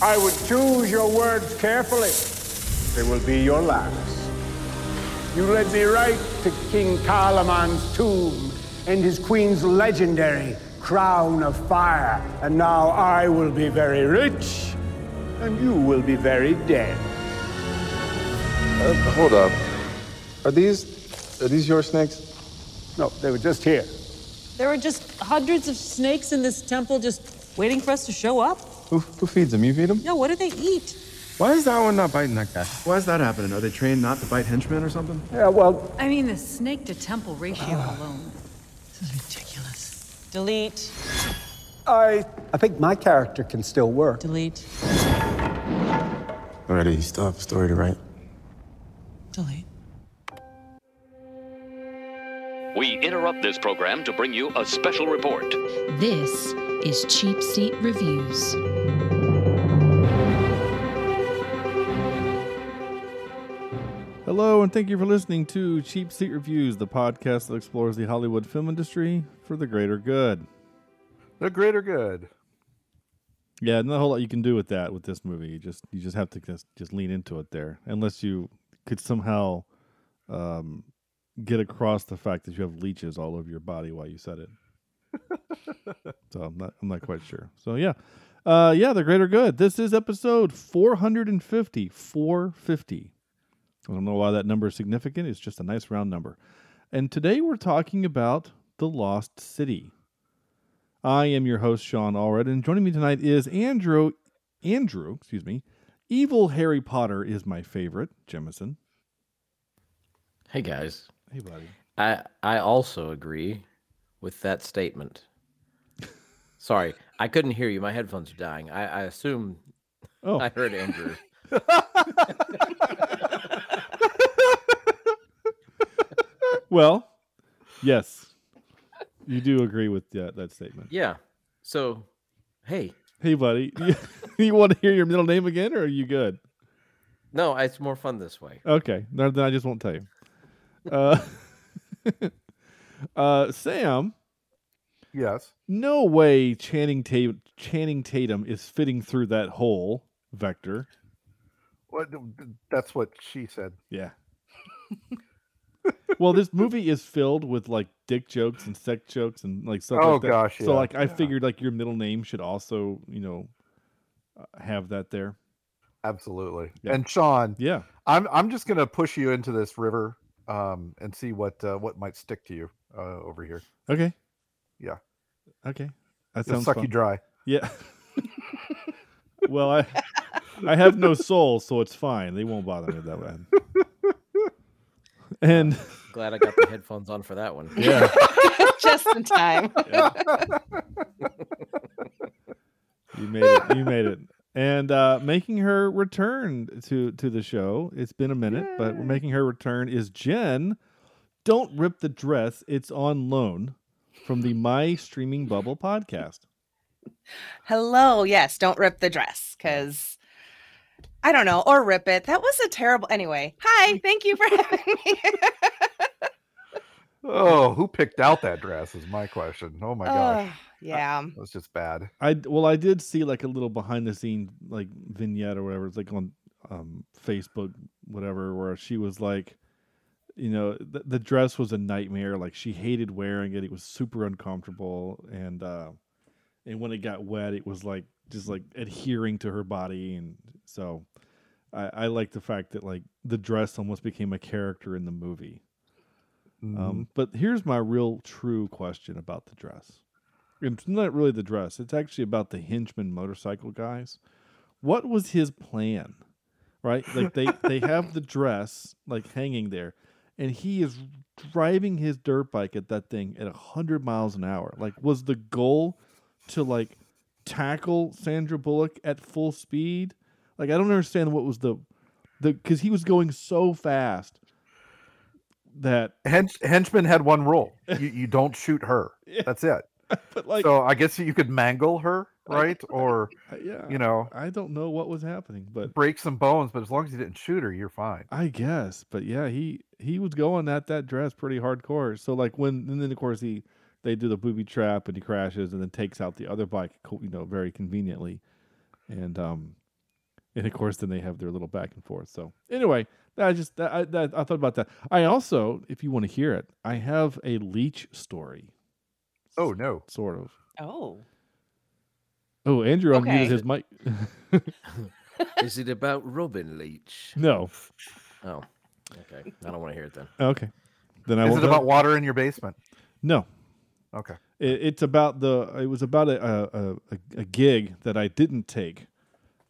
I would choose your words carefully. They will be your last. You led me right to King Carloman's tomb and his queen's legendary crown of fire. And now I will be very rich, and you will be very dead. Uh, hold up. Are these are these your snakes? No, they were just here. There were just hundreds of snakes in this temple just waiting for us to show up. Who, who feeds them? You feed them? Yeah, what do they eat? Why is that one not biting that guy? Why is that happening? Are they trained not to bite henchmen or something? Yeah, well, I mean, the snake to temple ratio ah. alone. This is ridiculous. Delete. I I think my character can still work. Delete. Already, you still have a story to write. Delete. We interrupt this program to bring you a special report. This is Cheap Seat Reviews. Hello, and thank you for listening to Cheap Seat Reviews, the podcast that explores the Hollywood film industry for the greater good. The greater good. Yeah, not a whole lot you can do with that with this movie. You just you just have to just, just lean into it there, unless you could somehow um, get across the fact that you have leeches all over your body while you said it. so I'm not I'm not quite sure. So yeah, uh, yeah, the greater good. This is episode 450. 450. I don't know why that number is significant. It's just a nice round number. And today we're talking about The Lost City. I am your host, Sean Allred, and joining me tonight is Andrew. Andrew, excuse me. Evil Harry Potter is my favorite, Jemison. Hey guys. Hey, buddy. I I also agree with that statement. Sorry, I couldn't hear you. My headphones are dying. I, I assume Oh. I heard Andrew. Well, yes, you do agree with that, that statement. Yeah. So, hey, Hey, buddy. You, you want to hear your middle name again, or are you good? no, it's more fun this way. Okay, then I just won't tell you. Uh, uh, Sam, Yes. no way Channing Tatum, Channing Tatum is fitting through that hole vector. What? That's what she said. Yeah. well, this movie is filled with like dick jokes and sex jokes and like stuff Oh, like that. gosh, So yeah, like I yeah. figured like your middle name should also you know uh, have that there. Absolutely. Yeah. And Sean, Yeah. I'm I'm just gonna push you into this river, um, and see what uh, what might stick to you uh, over here. Okay. Yeah. Okay. That It'll sounds suck fun. you dry. Yeah. well, I I have no soul, so it's fine. They won't bother me that bad. And Glad I got the headphones on for that one. yeah, Just in time. you made it. You made it. And uh, making her return to to the show. It's been a minute, but we're making her return is Jenn. Don't rip the dress. It's on loan from the My Streaming Bubble podcast. Hello. Yes, don't rip the dress because I don't know, or rip it. That was a terrible. Anyway, hi. Thank you for having me. Oh, who picked out that dress? Is my question. Oh my gosh, Ugh, yeah. that's just bad. I well, I did see like a little behind the scene like vignette or whatever. It's like on um, Facebook, whatever, where she was like, you know, the, the dress was a nightmare. Like she hated wearing it. It was super uncomfortable, and uh, and when it got wet, it was like just like adhering to her body, and so I, I like the fact that like the dress almost became a character in the movie. Um, but here's my real true question about the dress. It's not really the dress. It's actually about the henchman motorcycle guys. What was his plan? Right? Like they they have the dress like hanging there and he is driving his dirt bike at that thing at 100 miles an hour. Like was the goal to like tackle Sandra Bullock at full speed? Like I don't understand what was the the cuz he was going so fast that Hench, henchman had one rule: you, you don't shoot her. That's it. but like so I guess you could mangle her, right? Or yeah, you know, I don't know what was happening, but break some bones. But as long as you didn't shoot her, you're fine. I guess, but yeah, he he was going at that dress pretty hardcore. So like when and then of course he they do the booby trap and he crashes and then takes out the other bike, you know, very conveniently. And um and of course, then they have their little back and forth. So anyway, I just that, I, that, I thought about that. I also, if you want to hear it, I have a leech story. Oh no, sort of. Oh. Oh, Andrew unmuted Okay. his mic. Is it about Robin Leach? no. Oh, okay. I don't want to hear it then. Okay. Then I Is won't it go- about water in your basement? No. Okay. It, it's about the. It was about a a, a, a gig that I didn't take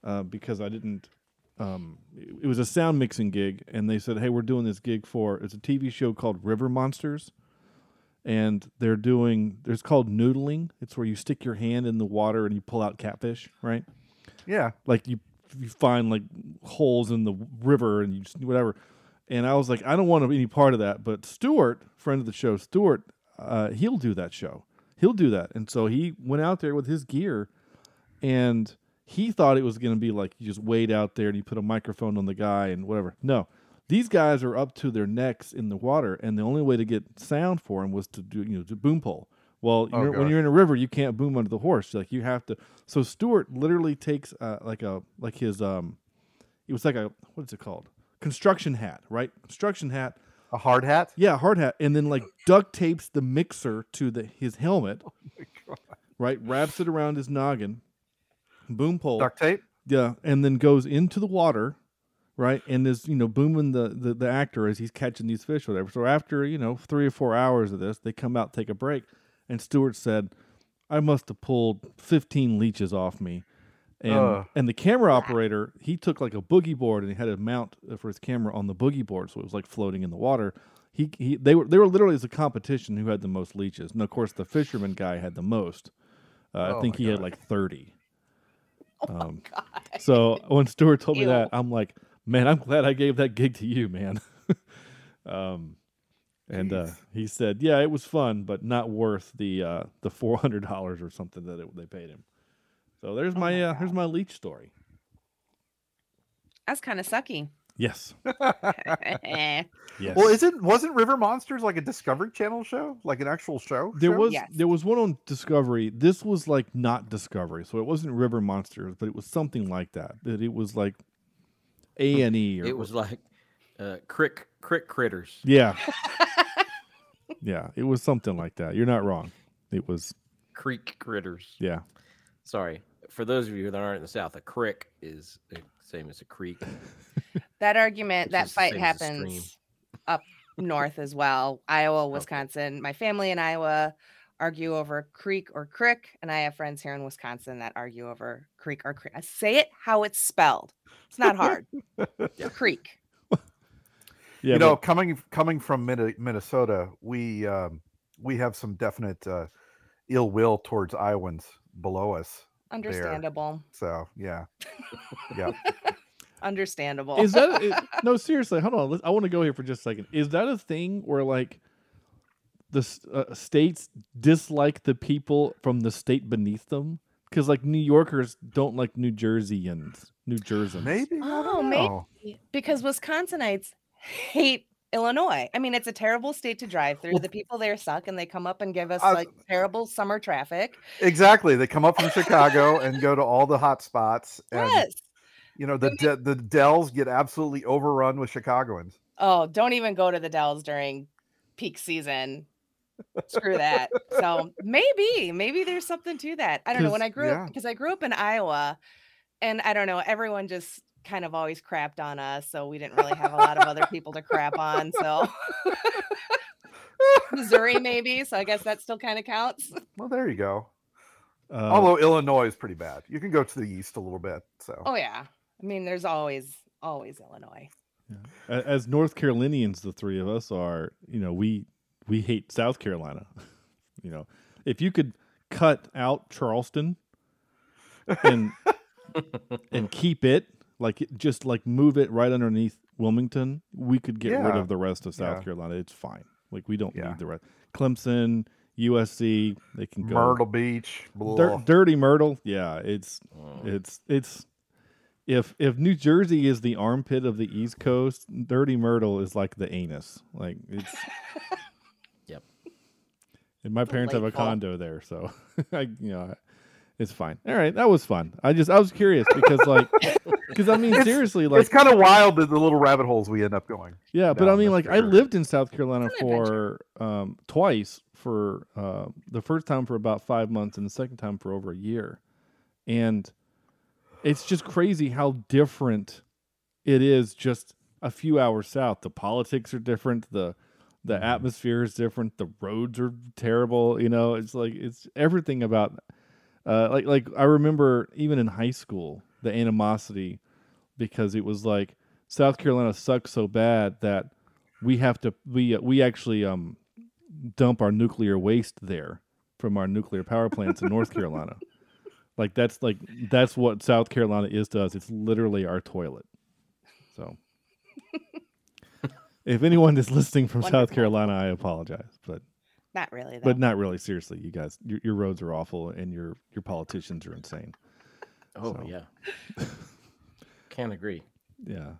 uh, because I didn't. Um, it, it was a sound mixing gig, and they said, "Hey, we're doing this gig for it's a TV show called River Monsters, and they're doing. It's called noodling. It's where you stick your hand in the water and you pull out catfish, right? Yeah. Like you you find like holes in the river and you just whatever. And I was like, I don't want any part of that. But Stuart, friend of the show, Stuart, uh, he'll do that show. He'll do that. And so he went out there with his gear, and he thought it was going to be like you just wade out there and you put a microphone on the guy and whatever. No, these guys are up to their necks in the water, and the only way to get sound for them was to do you know to boom pole. Well, Oh, you're, when you're in a river, you can't boom under the horse. Like you have to. So Stuart literally takes uh, like a like his um, it was like a what is it called? Construction hat, right? Construction hat. A hard hat. Yeah, hard hat, and then like duct tapes the mixer to the his helmet. Right, wraps it around his noggin. Boom pole. Duct tape. Yeah, and then goes into the water, right, and is you know booming the, the the actor as he's catching these fish or whatever. So after you know three or four hours of this, they come out take a break, and Stewart said, "I must have pulled fifteen leeches off me." And Ugh. and the camera operator, he took like a boogie board and he had a mount uh, for his camera on the boogie board, so it was like floating in the water. He, he they were they were literally as a competition who had the most leeches, and of course the fisherman guy had the most. Uh, I Oh think my he had like thirty. Oh Um, so when Stewart told me that, I'm like, man, I'm glad I gave that gig to you, man. um, and uh, he said, yeah, it was fun, but not worth the uh, the four hundred dollars or something that it, they paid him. So there's my, uh, here's my leech story. That's kind of sucky. Yes. Yes. Well, isn't wasn't River Monsters like a Discovery Channel show, like an actual show? There show? was there was one on Discovery. This was like not Discovery, so it wasn't River Monsters, but it was something like that. That it was like A and E. Or it was like uh, crick crick critters. Yeah. yeah, it was something like that. You're not wrong. It was Creek critters. yeah. Sorry. For those of you that aren't in the South, a crick is the same as a creek. That argument, Which that is the fight same as a stream. happens up north as well. Iowa, Wisconsin. My family in Iowa argue over creek or crick, and I have friends here in Wisconsin that argue over creek or creek. Say it how it's spelled. It's not hard. Creek. Yeah, you know, but- coming coming from Minne- Minnesota, we um, we have some definite uh, ill will towards Iowans below us. there. Understandable. So yeah, yeah. Understandable. Is that no? Seriously, hold on. I want to go here for just a second. Is that a thing where like the uh, states dislike the people from the state beneath them? Because like New Yorkers don't like New Jerseyans, New Jerseyans. Maybe. Oh, maybe because Wisconsinites hate Illinois. I mean, it's a terrible state to drive through. the people there suck, and they come up and give us Uh, like terrible summer traffic. Exactly. They come up from Chicago and go to all the hot spots. And, Yes. You know, the de- the Dells get absolutely overrun with Chicagoans. Oh, don't even go to the Dells during peak season. Screw that. So maybe, maybe there's something to that. I don't know. When I grew yeah. up, because I grew up in Iowa, and I don't know, everyone just kind of always crapped on us, so we didn't really have a lot of other people to crap on. So Missouri, maybe. So I guess that still kind of counts. Well, there you go. Uh, Although Illinois is pretty bad. You can go to the east a little bit. So Oh yeah. I mean, there's always, always Illinois. A- as North Carolinians, the three of us are, you know, we we hate South Carolina. you know, if you could cut out Charleston and and keep it like just like move it right underneath Wilmington, we could get rid of the rest of South Yeah. Carolina. It's fine. Like we don't Yeah. need the rest. Clemson, USC, they can go. Myrtle Beach. Dir- dirty Myrtle, yeah, it's it's it's if if New Jersey is the armpit of the East Coast, Dirty Myrtle is like the anus. Like it's. And my parents have a Delightful. condo there, so I you know It's fine. All right, that was fun. I just I was curious because like because I mean It's- seriously like it's kind of wild the, the little rabbit holes we end up going. yeah, but I down, mean that's like for I sure. lived in South Carolina for um twice for uh, the first time for about five months and the second time for over a year, and it's just crazy how different it is just a few hours south. The politics are different. The the Mm-hmm. atmosphere is different. The roads are terrible. You know, it's like it's everything about uh, like like I remember even in high school the animosity because it was like South Carolina sucks so bad that we have to we we actually um dump our nuclear waste there from our nuclear power plants in North Carolina. Like that's like that's what South Carolina is to us. It's literally our toilet. So if anyone is listening from South Carolina, I apologize, but Not really, though. but not really. Seriously, you guys, your, your roads are awful, and your your politicians are insane. Oh So, yeah. Can't agree. yeah.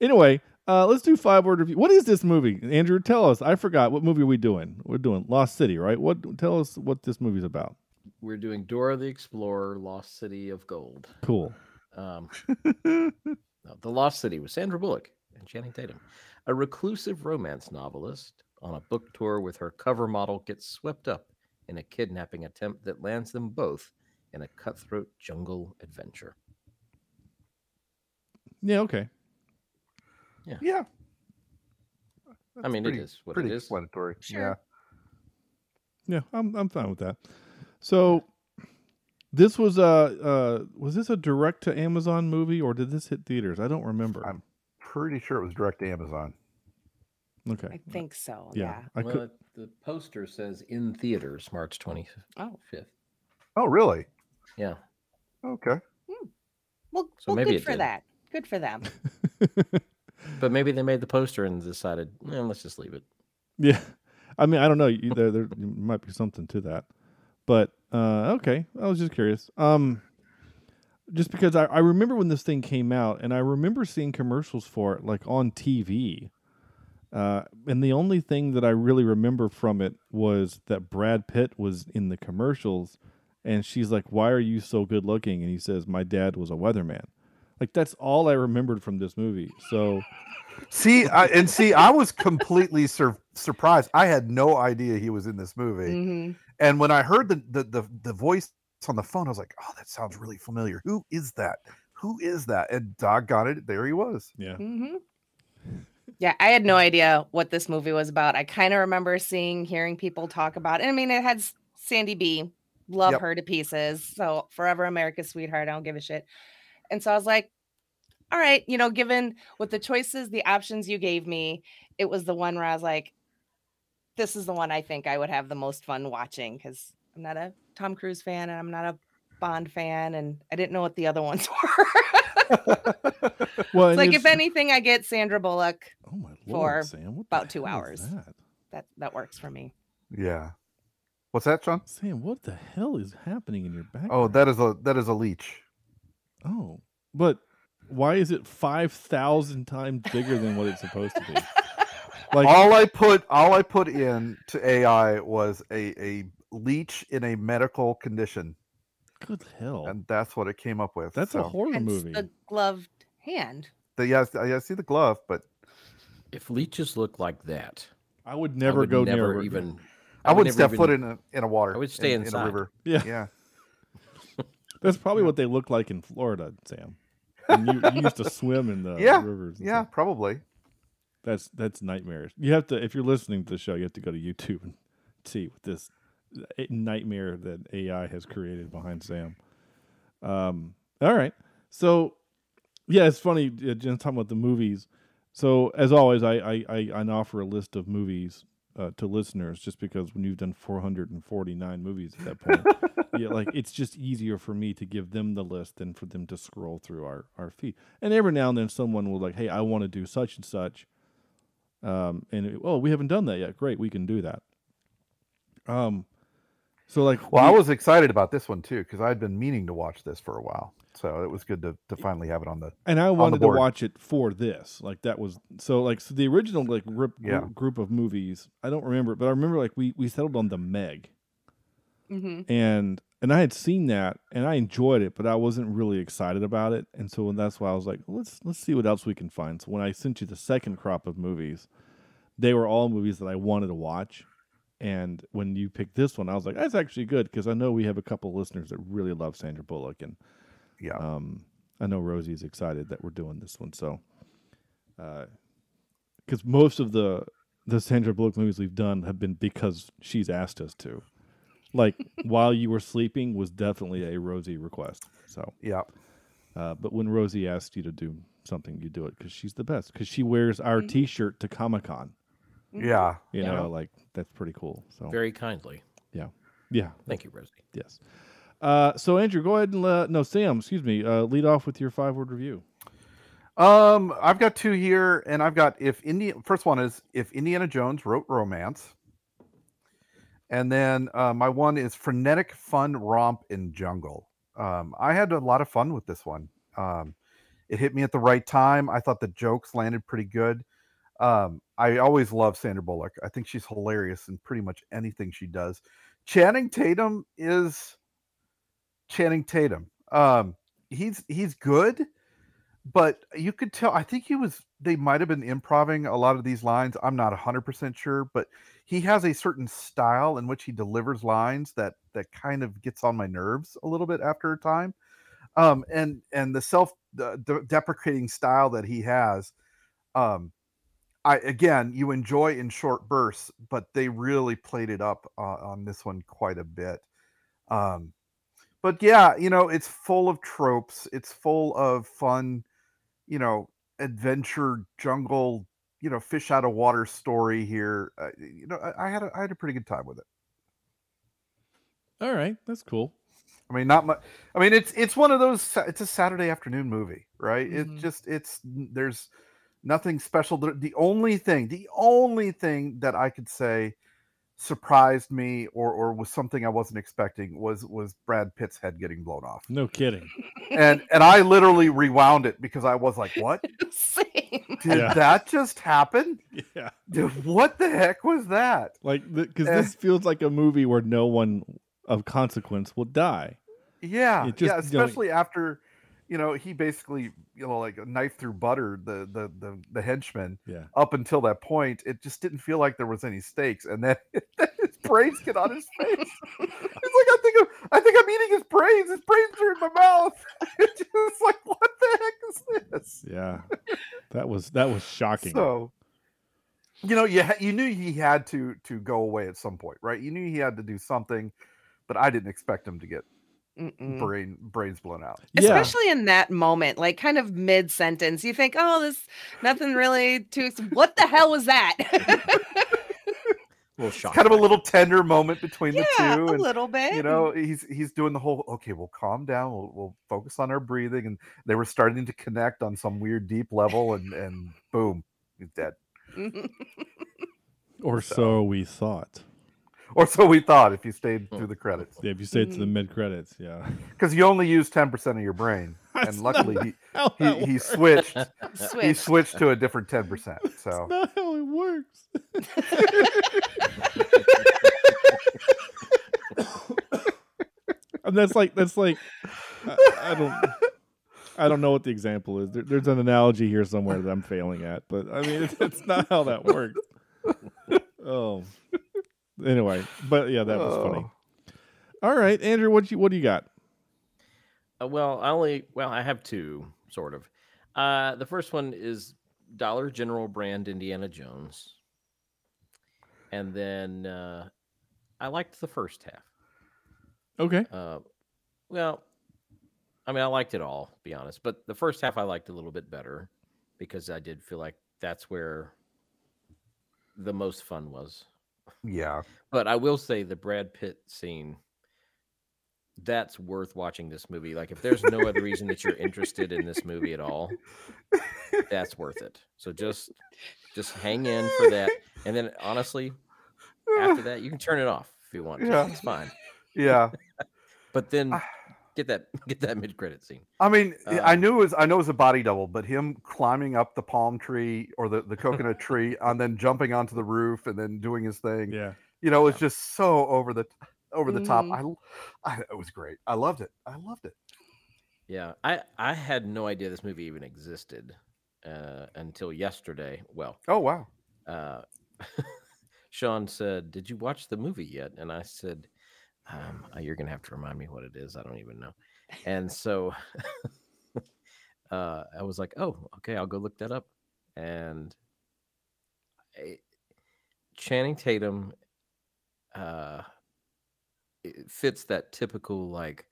Anyway, uh, let's do five word review. What is this movie, Andrew? Tell us. I forgot what movie are we doing. We're doing Lost City, right? What? Tell us what this movie's about. We're doing Dora the Explorer, Lost City of Gold. Cool. Um, no, the Lost City with Sandra Bullock and Channing Tatum. A reclusive romance novelist on a book tour with her cover model gets swept up in a kidnapping attempt that lands them both in a cutthroat jungle adventure. Yeah. Okay. Yeah. Yeah. I mean, it pretty- is what pretty it is. explanatory. Sure. Yeah, I'm I'm fine with that. So, this was a uh, was this a direct to Amazon movie or did this hit theaters? I don't remember. I'm pretty sure it was direct to Amazon. okay. I think so. Yeah. Yeah. I well, could. the poster says in theaters March 25th. Oh. Oh, really? Yeah. Okay. Well, So well maybe good for did. that. Good for them. But maybe they made the poster and decided, eh, let's just leave it. Yeah, I mean, I don't know. You, there, there might be something to that, but uh, okay. I was just curious. Um, just because I, I remember when this thing came out, and I remember seeing commercials for it, like on TV. Uh, and the only thing that I really remember from it was that Brad Pitt was in the commercials, and she's like, "Why are you so good looking?" And he says, "My dad was a weatherman." Like that's all I remembered from this movie. So See, I, and see, I was completely sur- surprised. I had no idea he was in this movie. hmm And when I heard the, the the the voice on the phone, I was like, "Oh, that sounds really familiar. Who is that? Who is that?" And doggone it, there he was. yeah, hmm Yeah, I had no idea what this movie was about. I kind of remember seeing, hearing people talk about it. I mean, it had Sandy B. Love Yep. her to pieces. So forever America's sweetheart. I don't give a shit. And so I was like, all right, you know, given with the choices, the options you gave me, it was the one where I was like, this is the one I think I would have the most fun watching because I'm not a Tom Cruise fan and I'm not a Bond fan, and I didn't know what the other ones were. well, It's like if anything, I get Sandra Bullock. oh my for lord, Sam, what about two hours. that? That that works for me. Yeah. What's that, Sean? Sam, what the hell is happening in your back? Oh, that is a that is a leech. Oh, but why is it five thousand times bigger than what it's supposed to be? Like, all I put all I put in to AI was a a leech in a medical condition, good hell, and that's what it came up with. that's a so, horror Hence movie. the gloved hand. the, yeah, I I see the glove, but If leeches look like that, I would I never would go never near. even. I, would wouldn't never step foot in a in a water. I would stay in, in inside. a river. Yeah, Yeah. that's probably what they look like in Florida, Sam. And you, you used to swim in the Yeah, rivers. Yeah, stuff. probably. that's that's nightmarish. You have to if you're listening to the show, you have to go to YouTube and see what this nightmare that AI has created behind Sam. Um, all right, so yeah, it's funny. Uh, Jenn's talking about the movies. So as always, I I, I, I offer a list of movies uh, to listeners just because when you've done 449 movies at that point, yeah, like it's just easier for me to give them the list than for them to scroll through our our feed. And every now and then, someone will like, "Hey, I want to do such and such," um, and it, oh, we haven't done that yet. Great, we can do that. Um, so like, Well, I was excited about this one too because I'd been meaning to watch this for a while, so it was good to, to finally have it on the. and I wanted to watch it for this. Like that was so like so the original like rip, Yeah. group, group of movies. I don't remember, but I remember like we we settled on the Meg, hmm and and I had seen that and I enjoyed it, but I wasn't really excited about it, and so that's why I was like, let's let's see what else we can find. So when I sent you the second crop of movies, they were all movies that I wanted to watch, and when you picked this one, I was like, that's actually good because I know we have a couple listeners that really love Sandra Bullock, and yeah, um, I know Rosie's excited that we're doing this one, so because most of the the Sandra Bullock movies we've done have been because she's asked us to. Like while you were sleeping was definitely a Rosie request. So yeah, uh, but when Rosie asks you to do something, you do it because she's the best. Because she wears our Mhm. T-shirt to Comic Con. Yeah. You Yeah. know, like that's pretty cool. So Very kindly. yeah, yeah. Thank you, Rosie. Yes. Uh, so Andrew, go ahead and uh, no Sam, excuse me. Uh, lead off with your five word review. Um, I've got two here, and I've got if Indiana. First one is if Indiana Jones wrote romance, and then uh, my one is frenetic fun romp in jungle. Um, I had a lot of fun with this one. Um, it hit me at the right time. I thought the jokes landed pretty good. Um, I always love Sandra Bullock. I think she's hilarious in pretty much anything she does. Channing Tatum is Channing Tatum. Um, he's he's good, but you could tell. I think he was. They might have been improving a lot of these lines. I'm not 100 percent sure, but he has a certain style in which he delivers lines that that kind of gets on my nerves a little bit after a time. Um, and and the self the deprecating style that he has. Um, I again, you enjoy in short bursts, but they really played it up uh, on this one quite a bit. Um, but yeah, you know, it's full of tropes. It's full of fun, you know, adventure jungle, you know, fish out of water story here. Uh, you know, I, I had a, I had a pretty good time with it. All right, that's cool. I mean, not much. I mean, it's it's one of those. It's a Saturday afternoon movie, right? It just it's there's nothing special. The, the only thing, the only thing that I could say surprised me or or was something I wasn't expecting was was Brad Pitt's head getting blown off. No kidding. and and I literally rewound it because I was like, "What? Same. Did Yeah. that just happen? Yeah. Dude, what the heck was that?" Like because Eh. this feels like a movie where no one of consequence will die. Yeah, It yeah, just, you know, especially after, you know, he basically, you know, like a knife through butter the the the, the henchman. Yeah. Up until that point, it just didn't feel like there was any stakes, and then his brains get on his face. it's like I think I'm, I think I'm eating his brains. His brains are in my mouth. It's just like what the heck is this? Yeah. That was that was shocking. So, you know, you ha- you knew he had to to go away at some point, right? You knew he had to do something, but I didn't expect him to get Mm-mm. brain brains blown out. Especially in that moment, like kind of mid sentence, you think, "Oh, this nothing really too." What the hell was that? A little shock. kind of a little tender moment between the Yeah, two. a little bit. You know, he's he's doing the whole okay, we'll calm down, we'll, we'll focus on our breathing, and they were starting to connect on some weird deep level, and and boom, he's dead. or so we thought. Or so we thought if you stayed through the credits, Yeah, if you stayed Mm. to the mid credits, yeah. because you only use ten percent of your brain, and luckily he he, he works. switched he Switched. switched to a different ten percent. So Not how it works. and that's like that's like I, I don't I don't know what the example is. There, there's an analogy here somewhere that I'm failing at, but I mean it's, it's not how that works. Oh, anyway, but yeah, that was funny. All right, Andrew, what you what do you got? Uh, well, I only well, I have two sort of. Uh, the first one is Dollar General brand Indiana Jones, and then uh, I liked the first half. Okay, Uh, well, I mean, I liked it all, to be honest, but the first half I liked a little bit better because I did feel like that's where the most fun was. Yeah, But I will say the Brad Pitt scene that's worth watching this movie. Like if there's no other reason that you're interested in this movie at all, that's worth it. So just just hang in for that. And then honestly, after that you can turn it off if you want to. Yeah. It's fine. yeah. But then ah. Get that get that mid credit scene. I mean, I Um, knew it was I know it was a body double, but him climbing up the palm tree or the, the coconut tree and then jumping onto the roof and then doing his thing, yeah, you know, it was just so over the over the top. Mhm. I, I it was great. I loved it. I loved it. Yeah, I I had no idea this movie even existed uh, until yesterday. Well, Oh wow. uh, Sean said, "Did you watch the movie yet?" And I said, um, uh, "You're gonna have to remind me what it is. I don't even know." And so uh, I was like, "Oh, okay, I'll go look that up." And I- Channing Tatum uh, it fits that typical like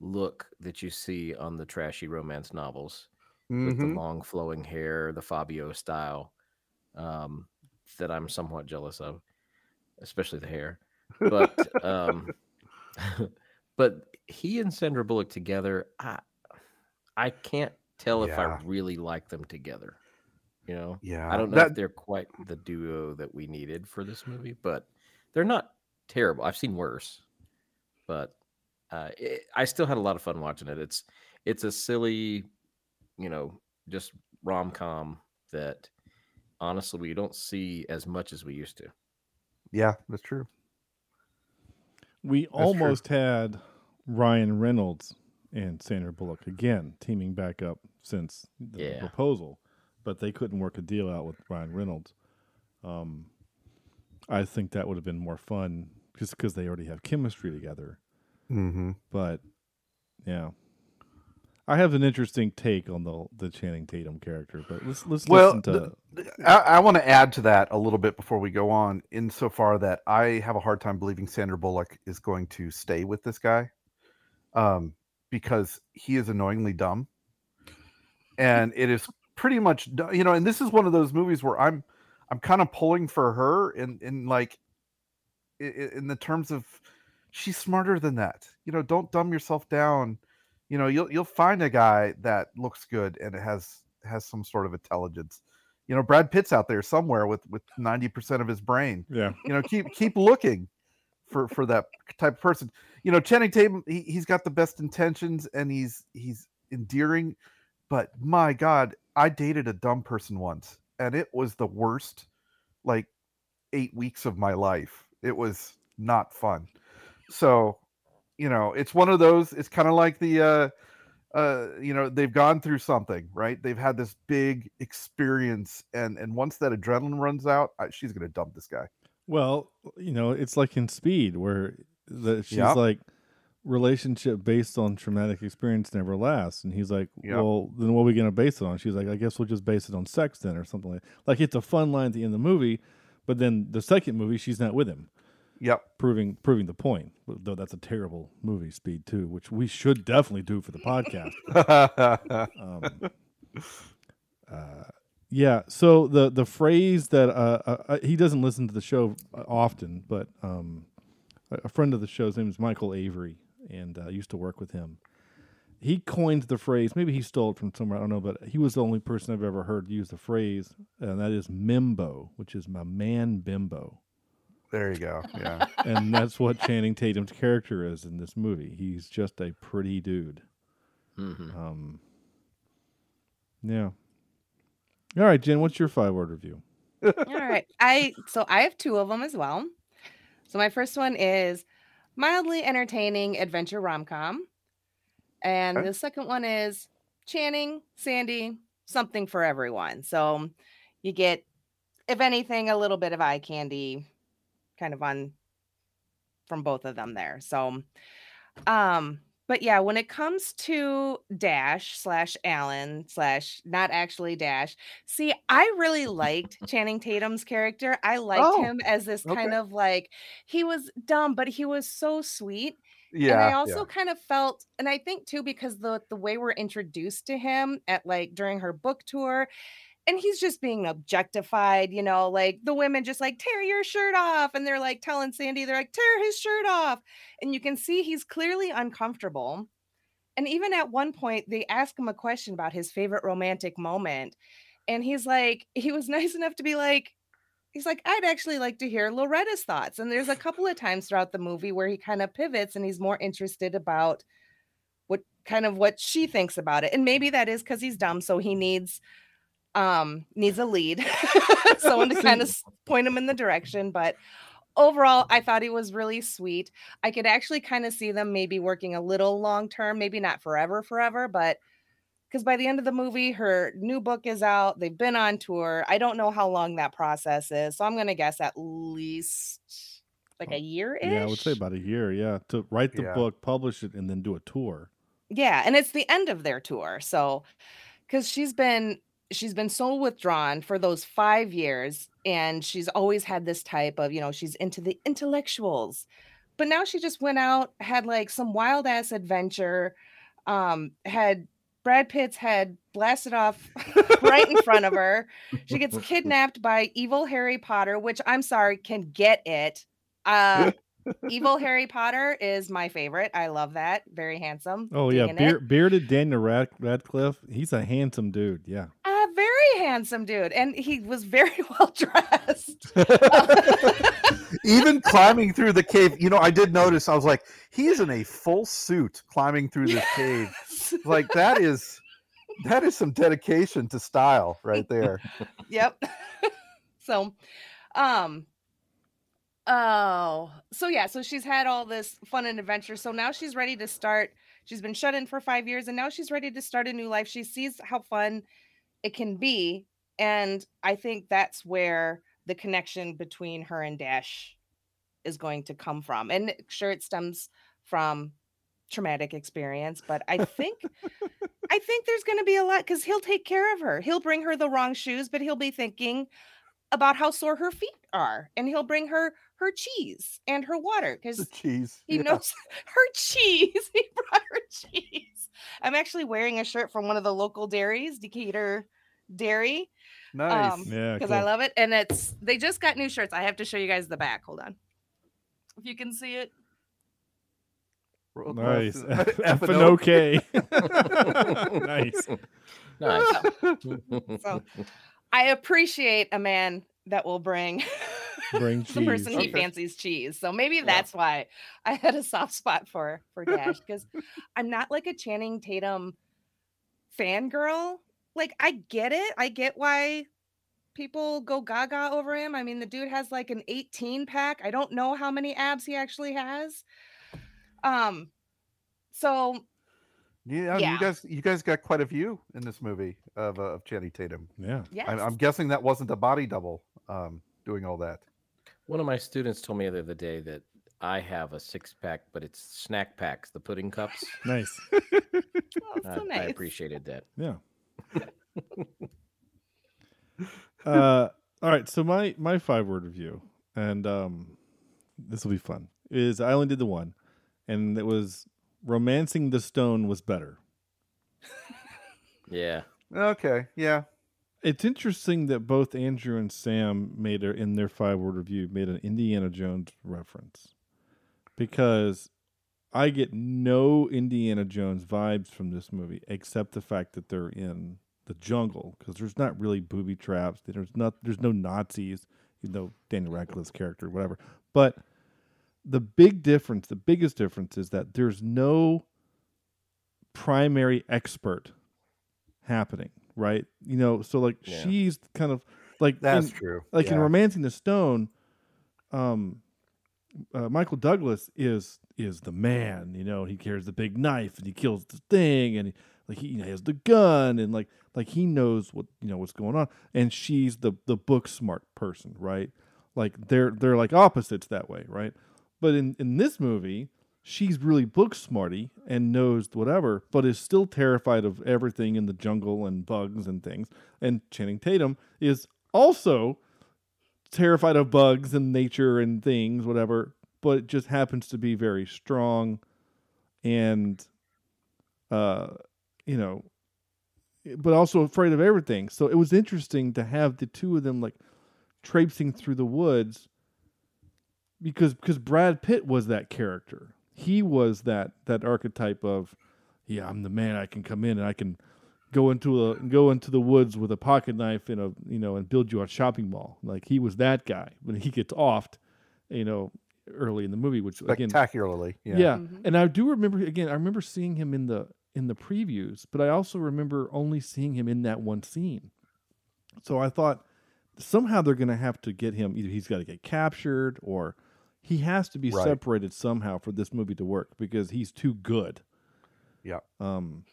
look that you see on the trashy romance novels with the Mhm. long flowing hair, the Fabio style, um, that I'm somewhat jealous of, especially the hair. But um, but he and Sandra Bullock together, I I can't tell if I really like them together. You know, Yeah, I don't know that- if they're quite the duo that we needed for this movie, but they're not terrible. I've seen worse, but uh, it, I still had a lot of fun watching it. It's it's a silly, you know, just rom com that honestly we don't see as much as we used to. Yeah, that's true. We true. almost had Ryan Reynolds and Sandra Bullock again teaming back up since the Yeah. proposal, but they couldn't work a deal out with Ryan Reynolds. Um, I think that would have been more fun just because they already have chemistry together. Mm-hmm. But yeah, I have an interesting take on the the Channing Tatum character. But let's let's Well, listen to. th- I, I want to add to that a little bit before we go on, insofar that I have a hard time believing Sandra Bullock is going to stay with this guy, um, because he is annoyingly dumb, and it is pretty much you know. And this is one of those movies where I'm I'm kind of pulling for her in in like i- i- in the terms of she's smarter than that. You know, don't dumb yourself down. You know, you'll you'll find a guy that looks good and has has some sort of intelligence. You know, Brad Pitt's out there somewhere with with 90% of his brain. Yeah. You know, keep keep looking for for that type of person. You know, Channing Tatum, he, he's got the best intentions and he's he's endearing, but my god, I dated a dumb person once and it was the worst like 8 weeks of my life. It was not fun. So, you know, it's one of those it's kind of like the uh uh you know they've gone through something right they've had this big experience and and once that adrenaline runs out I, she's gonna dump this guy Well, you know, it's like in Speed where the, she's Yep. like relationship based on traumatic experience never lasts, and he's like, Yep. well, then what are we gonna base it on? She's like, I guess we'll just base it on sex then, or something like. Like it's a fun line at the end of the movie, but then the second movie, she's not with him. Yep. Proving proving the point. Though that's a terrible movie, Speed Two, which we should definitely do for the podcast. um, uh, yeah. So the the phrase that uh, uh, uh, he doesn't listen to the show often, but um, a, a friend of the show's name is Michael Avery, and uh, used to work with him. He coined the phrase. Maybe he stole it from somewhere. I don't know, but he was the only person I've ever heard use the phrase, and that is "mimbo," which is my man bimbo. There you go yeah and that's what Channing Tatum's character is in this movie. He's just a pretty dude. Mhm. Um, yeah. All right, Jenn, what's your five word review? All right. I so I have two of them as well. So my first one is mildly entertaining adventure rom-com. And Okay. the second one is Channing, Sandy, something for everyone. So you get if anything a little bit of eye candy kind of on from both of them there. So um but yeah, when it comes to Dash slash Alan slash not actually Dash, see, I really liked Channing Tatum's character. I liked Oh, him as this kind of like he was dumb, but he was so sweet. yeah and I also yeah. kind of felt, and I think too, because the the way we're introduced to him at like during her book tour, and he's just being objectified, you know, like the women just like tear your shirt off, and they're like telling Sandy, they're like tear his shirt off, and you can see he's clearly uncomfortable. And even at one point, they ask him a question about his favorite romantic moment, and he's like, he was nice enough to be like, he's like, I'd actually like to hear Loretta's thoughts. And there's a couple of times throughout the movie where he kind of pivots and he's more interested about what kind of what she thinks about it. And maybe that is because he's dumb, so he needs um needs a lead, someone to kind of point him in the direction. But overall, I thought he was really sweet. I could actually kind of see them maybe working a little long term, maybe not forever, forever, but because by the end of the movie, her new book is out. They've been on tour. I don't know how long that process is. So I'm going to guess at least like a year ish. Yeah, I would say about a year. Yeah, to write the Yeah. book, publish it, and then do a tour. Yeah, and it's the end of their tour. So cuz she's been she's been so withdrawn for those 5 years and she's always had this type of, you know, she's into the intellectuals. But now she just went out, had like some wild ass adventure, um had Brad Pitt's head blasted off right in front of her. She gets kidnapped by evil Harry Potter, which I'm sorry, can get it. Uh Evil Harry Potter is my favorite. I love that. Very handsome. Oh yeah, beard, bearded Daniel Rad- Radcliffe. He's a handsome dude. Yeah. Very handsome dude, and he was very well dressed. Even climbing through the cave, you know, I did notice. I was like, he is in a full suit climbing through this cave. Like that is that is some dedication to style right there. yep. so, um, oh, so yeah, so she's had all this fun and adventure. So now she's ready to start. She's been shut in for five years, and now she's ready to start a new life. She sees how fun it can be, and I think that's where the connection between her and Dash is going to come from. And sure, it stems from traumatic experience, but I think I think there's going to be a lot because he'll take care of her. He'll bring her the wrong shoes, but he'll be thinking about how sore her feet are, and he'll bring her her cheese and her water because cheese. he yeah. knows her cheese. He brought her cheese. I'm actually wearing a shirt from one of the local dairies, Decatur Dairy, Nice. um, Yeah, because I love it. And it's they just got new shirts. I have to show you guys the back. Hold on, if you can see it. World Nice. class. F F&O. OK. nice. Nice. So I appreciate a man that will bring Bring the person cheese. he Okay. fancies cheese. So maybe that's why I had a soft spot for for Dash because I'm not like a Channing Tatum fangirl. Like I get it. I get why people go gaga over him. I mean, the dude has like an 18 pack. I don't know how many abs he actually has. Um so Yeah, Yeah. you guys, you guys got quite a view in this movie of uh, of Channing Tatum. Yeah. yes. I'm, I'm guessing that wasn't a body double um, doing all that. One of my students told me the other day that I have a six pack, but it's snack packs, the pudding cups. Nice. Oh, I, so I nice. appreciated that. Yeah. uh, all right. So my my five word review, and um, this will be fun. Is I only did the one, and it was romancing the stone was better. Yeah. Okay, yeah, It's interesting that both Andrew and Sam made a, in their five word review made an Indiana Jones reference because I get no Indiana Jones vibes from this movie except the fact that they're in the jungle because there's not really booby traps. There's not there's no Nazis, you know Daniel Radcliffe's character, whatever. But the big difference, the biggest difference, is that there's no primary expert happening, right? You know, so like Yeah. she's kind of like that's in- true. like in romancing the stone um uh, michael douglas is is the man you know he carries the big knife and he kills the thing and he, like he, has the gun and like like he knows what you know what's going on. And she's the the book smart person right? Like they're they're like opposites that way right? But in in this movie she's really book smarty and knows whatever but is still terrified of everything in the jungle and bugs and things. And channing tatum is also terrified of bugs and nature and things, whatever, but just happens to be very strong and uh you know but also afraid of everything. So it was interesting to have the two of them like traipsing through the woods because because Brad Pitt was that character. He was that that archetype of yeah, I'm the man. I can come in and I can go into a go into the woods with a pocket knife and a you know and build you a shopping mall. Like he was that guy. When he gets offed, you know, early in the movie, which again spectacularly. Yeah. yeah. Mhm. And I do remember again, I remember seeing him in the in the previews, but I also remember only seeing him in that one scene. So I thought somehow they're gonna have to get him either he's gotta get captured or he has to be Right. separated somehow for this movie to work because he's too good. Yeah. Um,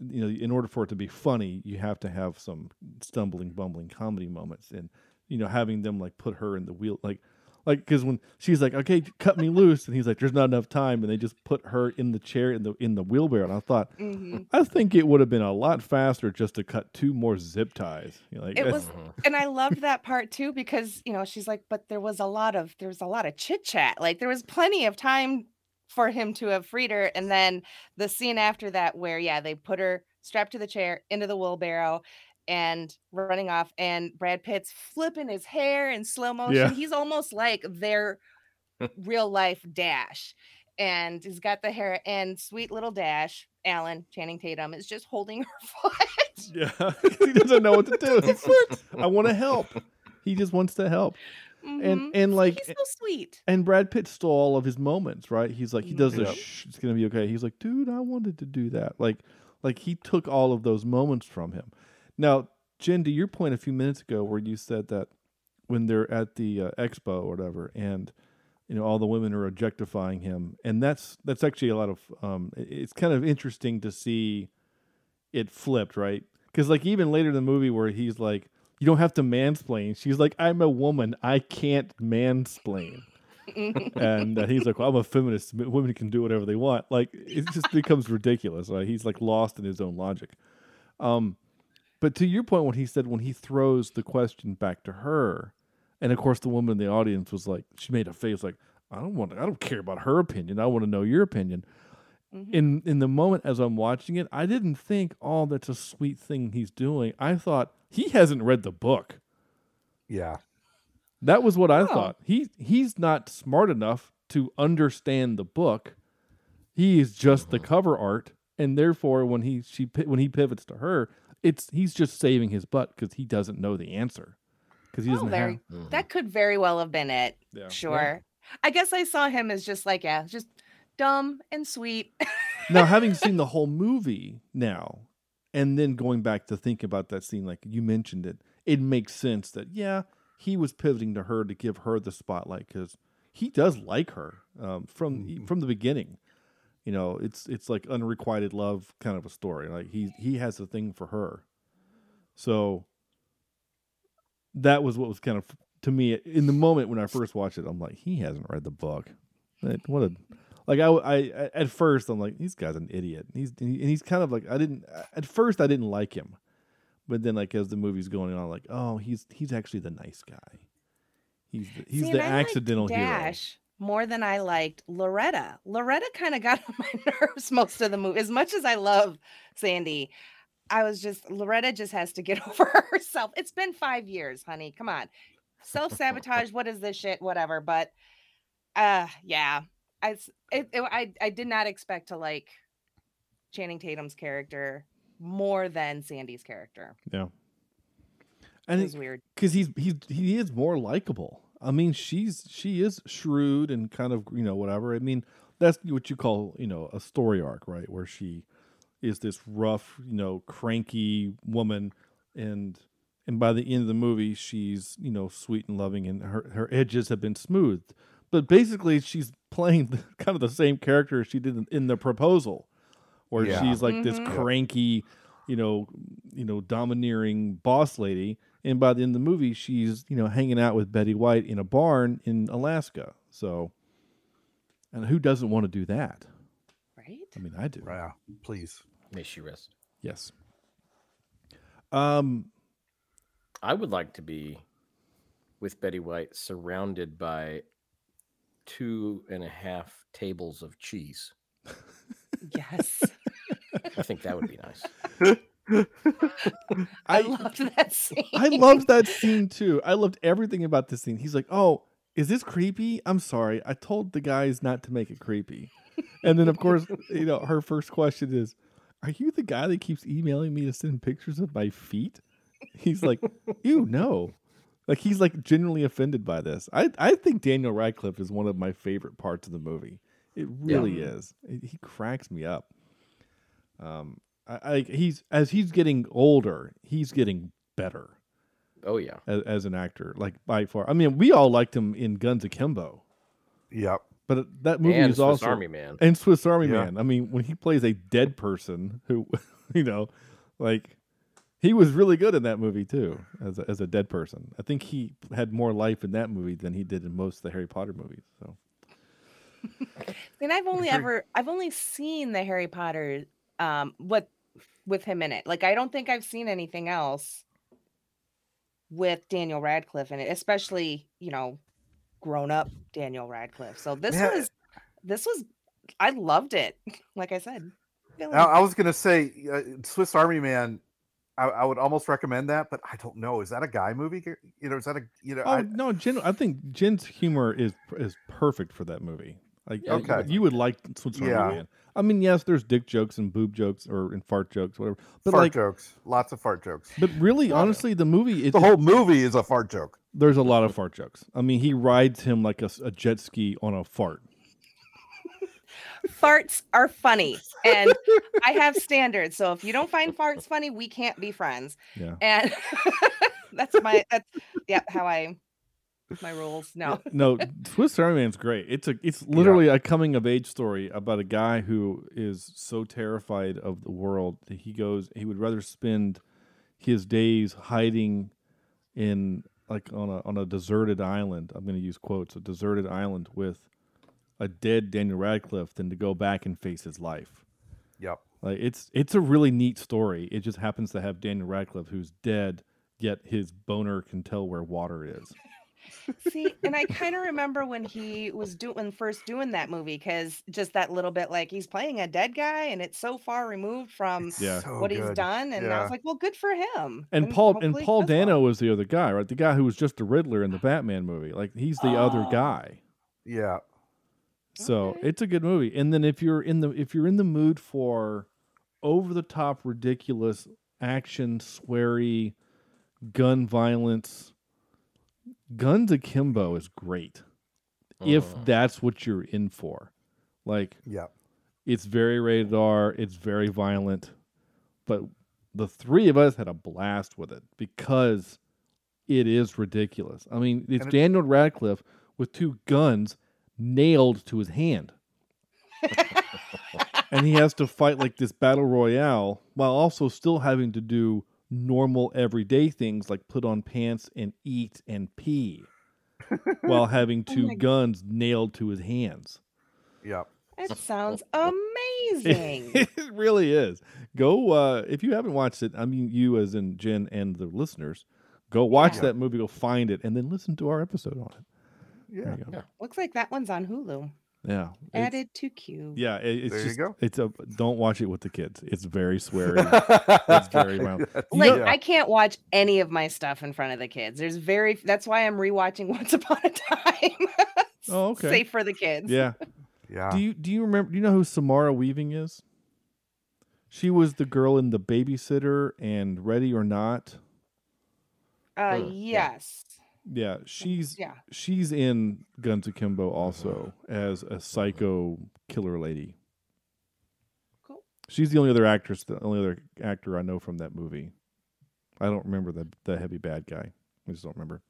you know, in order for it to be funny, you have to have some stumbling, bumbling comedy moments, and you know, having them like put her in the wheel, like, like because when she's like, "Okay, cut me loose," and he's like, "There's not enough time," and they just put her in the chair in the in the wheelbarrow, and I thought, Mhm. I think it would have been a lot faster just to cut two more zip ties. You know, like, It was, and I loved that part too because you know she's like, but there was a lot of there was a lot of chit chat. Like there was plenty of time for him to have freed her, and then the scene after that where yeah they put her strapped to the chair into the wheelbarrow and running off, and Brad Pitt's flipping his hair in slow motion. Yeah. He's almost like their real life Dash. And he's got the hair and sweet little Dash, Alan Channing Tatum, is just holding her foot. Yeah, he doesn't know what to do. I want to help. He just wants to help. Mhm. And and like He's so sweet. and Brad Pitt stole all of his moments, right? He's like he does the Yep. shh, it's gonna be okay. He's like, dude, I wanted to do that. Like like he took all of those moments from him. Now, Jenn, to your point a few minutes ago, where you said that when they're at the uh, expo or whatever, and you know all the women are objectifying him, and that's that's actually a lot of um, it's kind of interesting to see it flipped, right? Because like even later in the movie where he's like, you don't have to mansplain. She's like, I'm a woman, I can't mansplain. and uh, he's like, well, I'm a feminist. Women can do whatever they want. Like it just becomes ridiculous. Right? He's like lost in his own logic. Um, but to your point, when he said when he throws the question back to her, and of course the woman in the audience was like, she made a face like, I don't want, I don't care about her opinion. I want to know your opinion. Mm-hmm. In in the moment as I'm watching it, I didn't think, oh, that's a sweet thing he's doing. I thought he hasn't read the book. Yeah. That was what I Oh. thought. He he's not smart enough to understand the book. He is just the mm-hmm. cover art, and therefore, when he she when he pivots to her, it's he's just saving his butt because he doesn't know the answer because he Oh, doesn't very, have. that could very well have been it. Yeah. Sure. I guess I saw him as just like, yeah, just dumb and sweet. now, having seen the whole movie now, and then going back to think about that scene, like you mentioned it, it makes sense that yeah, he was pivoting to her to give her the spotlight because he does like her um, from from the beginning. You know, it's it's like unrequited love kind of a story. Like he he has a thing for her, so that was what was kind of to me in the moment when I first watched it. I'm like, he hasn't read the book. Like, what a like I, I at first I'm like this guy's an idiot. He's and he's kind of like I didn't at first I didn't like him, but then like as the movie's going on, like oh he's he's actually the nice guy. He's the, he's See, the accidental hero. Dash more than I liked Loretta. Loretta kind of got on my nerves most of the movie. As much as I love Sandy, I was just Loretta just has to get over herself. It's been five years, honey. Come on, self sabotage. what is this shit? Whatever. But uh, yeah, I s- it, it- I I did not expect to like Channing Tatum's character more than Sandy's character. Yeah. And It was weird. because he's he's he is more likable. I mean, she's she is shrewd and kind of you know whatever. I mean, that's what you call you know a story arc, right? Where she is this rough, you know, cranky woman, and and by the end of the movie, she's you know sweet and loving, and her her edges have been smoothed. But basically, she's playing the, kind of the same character she did in, in the proposal, where Yeah. she's like this Mhm. cranky, you know, you know, domineering boss lady. And by the end of the movie, she's you know hanging out with Betty White in a barn in Alaska. So, and who doesn't want to do that? Right? I mean, I do. Yeah. Please. May she rest. Yes. Um, I would like to be with Betty White surrounded by two and a half tables of cheese. Yes. I think that would be nice. I, loved that scene. I loved that scene too. I loved everything about this scene. He's like, "Oh, is this creepy? I'm sorry. I told the guys not to make it creepy." And then, of course, you know, her first question is, "Are you the guy that keeps emailing me to send pictures of my feet?" He's like, "You no." Like he's like genuinely offended by this. I I think Daniel Radcliffe is one of my favorite parts of the movie. It really is. It- he cracks me up. Um, I, I he's as he's getting older, he's getting better Oh yeah. as, as an actor, like by far. I mean, we all liked him in Guns Akimbo. Yep. But that movie And is Swiss also Army Man. and Swiss Army Yeah. Man. I mean, when he plays a dead person who, you know, like he was really good in that movie too, as a, as a dead person. I think he had more life in that movie than he did in most of the Harry Potter movies. So And I've only ever I've only seen the Harry Potter um what with him in it. Like I don't think I've seen anything else with Daniel Radcliffe in it, especially, you know, grown up Daniel Radcliffe. So this Yeah. was this was I loved it. Like I said. Really I, I was gonna say uh, Swiss Army Man. I, I would almost recommend that, but I don't know. Is that a guy movie? You know, is that a you know? oh I, no, Jenn, I think Jenn's humor is is perfect for that movie. Like you- Okay. you would like Swiss Army Yeah. Man. I mean, yes, there's dick jokes and boob jokes or and fart jokes, whatever. But fart like, jokes, lots of fart jokes. but really, honestly, the movie it, The whole movie is a fart joke. there's a lot of fart jokes. I mean, he rides him like a jet ski on a fart. farts are funny and I have standards. So if you don't find farts funny, we can't be friends. Yeah. And that's my that's yeah, how I my rules. No. no, Swiss Army Man's great. It's a it's literally a coming of age story about a guy who is so terrified of the world that he goes he would rather spend his days hiding in like on a on a deserted island. I'm going to use quotes, a deserted island with a dead Daniel Radcliffe than to go back and face his life. Yep. Like it's it's a really neat story. It just happens to have Daniel Radcliffe who's dead, yet his boner can tell where water is. See, and I kind of remember when he was doing first doing that movie because just that little bit like he's playing a dead guy and it's so far removed from Yeah. So what he's good. done, and I was like, well, good for him. And Paul and Paul Dano well. was the other guy, right? The guy who was just the Riddler in the ah. Batman movie. Like he's the other Oh. guy. Yeah. So Okay. it's a good movie. And then if you're in the if you're in the mood for over the top ridiculous action, sweary, gun violence, Guns Akimbo is great. If Uh-huh. that's what you're in for. Like Yeah. it's very rated R, it's very violent, but the three of us had a blast with it because it is ridiculous. I mean, it's And it- Daniel Radcliffe with two guns nailed to his hand. and he has to fight like this battle royale while also still having to do normal everyday things like put on pants and eat and pee while having two my- guns nailed to his hands. Yep. That sounds amazing. it really is. Go uh if you haven't watched it, I mean you as in Jenn and the listeners, go watch Yeah. that movie, go find it, and then listen to our episode on it. Yeah. There you go. Looks like that one's on Hulu. Yeah. Added to queue. yeah, it, it's There you just go. it's a don't watch it with the kids. It's very sweary. it's very violent. Like know- I can't watch any of my stuff in front of the kids. There's very that's why I'm rewatching Once Upon a Time. Oh, okay. Safe for the kids. Yeah. Yeah. Do you do you remember do you know who Samara Weaving is? She was the girl in The Babysitter and Ready or Not. Uh yes. Yeah, she's Yeah. she's in Guns Akimbo also as a psycho killer lady. Cool. She's the only other actress, the only other actor I know from that movie. I don't remember the the heavy bad guy. I just don't remember.